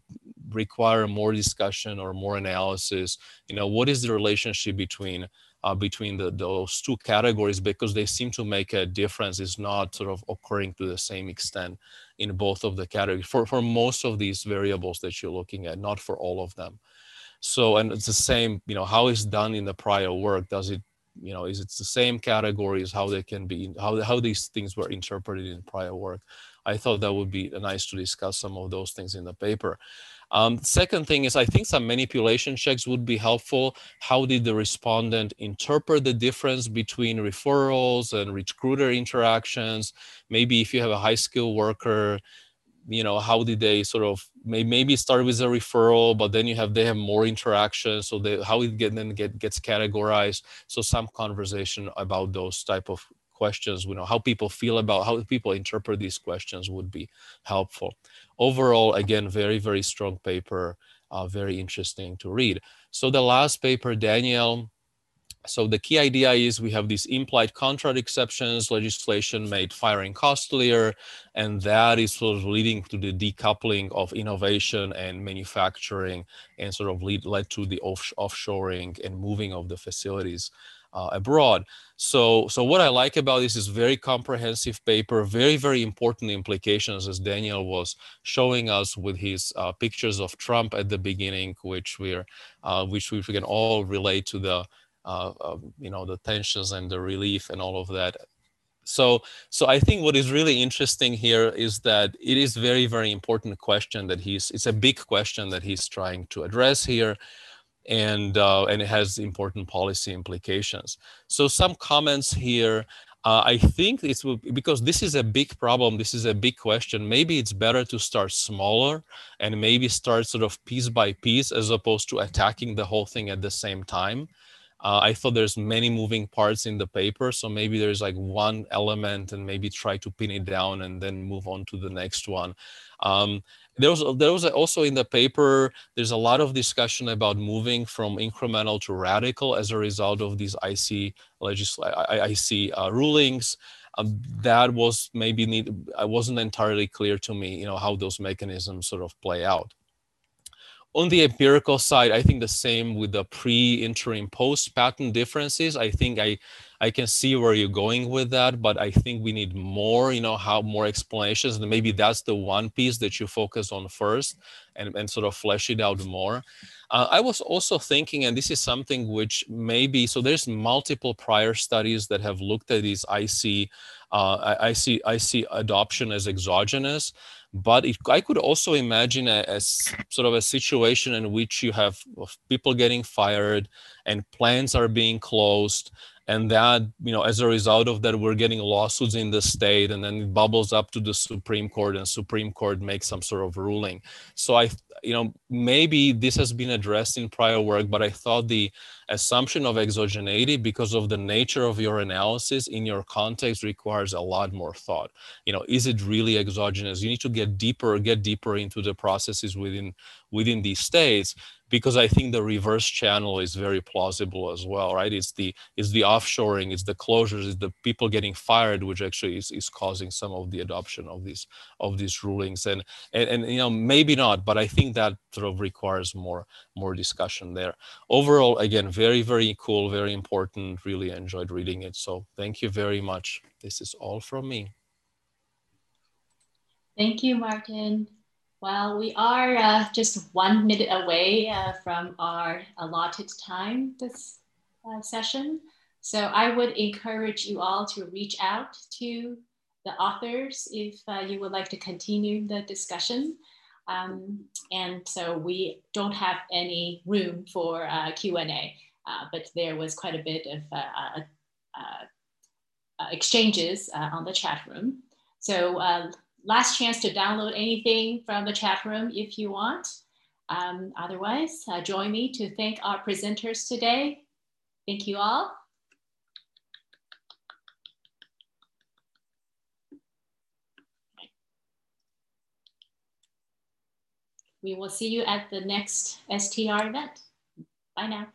require more discussion or more analysis? You know, what is the relationship between uh, between the, those two categories because they seem to make a difference is not sort of occurring to the same extent in both of the categories for, for most of these variables that you're looking at, not for all of them. So, and it's the same, you know, how is done in the prior work? Does it, you know, is it the same categories, how they can be, how, how these things were interpreted in prior work? I thought that would be nice to discuss some of those things in the paper. Um, second thing is I think some manipulation checks would be helpful. How did the respondent interpret the difference between referrals and recruiter interactions? Maybe if you have a high skill worker, you know, how did they sort of maybe start with a referral, but then you have they have more interaction. So they, how it get then get gets categorized. So some conversation about those type of questions, you know, how people feel about how people interpret these questions would be helpful overall, again, very, very strong paper, uh, very interesting to read. So the last paper, Daniel, so the key idea is we have these implied contract exceptions, legislation made firing costlier, and that is sort of leading to the decoupling of innovation and manufacturing and sort of lead, led to the off, offshoring and moving of the facilities uh, abroad. So, so what I like about this is very comprehensive paper, very, very important implications as Daniel was showing us with his uh, pictures of Trump at the beginning, which we're, uh, which we can all relate to the, uh, you know, the tensions and the relief and all of that. So, so I think what is really interesting here is that it is very, very important question that he's, it's a big question that he's trying to address here and uh, and it has important policy implications. So some comments here. Uh, I think it's because this is a big problem. This is a big question. Maybe it's better to start smaller and maybe start sort of piece by piece as opposed to attacking the whole thing at the same time. Uh, I thought there's many moving parts in the paper, so maybe there's like one element and maybe try to pin it down and then move on to the next one. Um, there was there was also in the paper. There's a lot of discussion about moving from incremental to radical as a result of these IC legisl IC uh, rulings. Um, that was maybe need. I wasn't entirely clear to me, you know, how those mechanisms sort of play out on the empirical side, I think the same with the pre, interim, post patent differences. I think I, I can see where you're going with that, but I think we need more, you know, how more explanations. And maybe that's the one piece that you focus on first and, and sort of flesh it out more. Uh, I was also thinking, and this is something which maybe, so there's multiple prior studies that have looked at these IC, uh, IC, IC adoption as exogenous. But it, I could also imagine a, a, sort of a situation in which you have people getting fired and plants are being closed and that you know as a result of that we're getting lawsuits in the state and then it bubbles up to the supreme court and supreme court makes some sort of ruling. So i you know maybe this has been addressed in prior work but i thought the assumption of exogeneity because of the nature of your analysis in your context requires a lot more thought. You know is it really exogenous? You need to get deeper get deeper into the processes within within these states because I think the reverse channel is very plausible as well, right? It's the it's the offshoring, it's the closures, it's the people getting fired, which actually is, is causing some of the adoption of these of these rulings. And, and and you know maybe not, but I think that sort of requires more more discussion there. Overall, again, very very cool, very important. Really enjoyed reading it. So thank you very much. This is all from me. Thank you, Martin. Well, we are uh, just one minute away uh, from our allotted time this uh, session. So I would encourage you all to reach out to the authors if uh, you would like to continue the discussion. Um, and so we don't have any room for uh, Q&A, uh, but there was quite a bit of exchanges on the chat room. So last chance to download anything from the chat room if you want. Um, otherwise, uh, join me to thank our presenters today. Thank you all. We will see you at the next STR event. Bye now.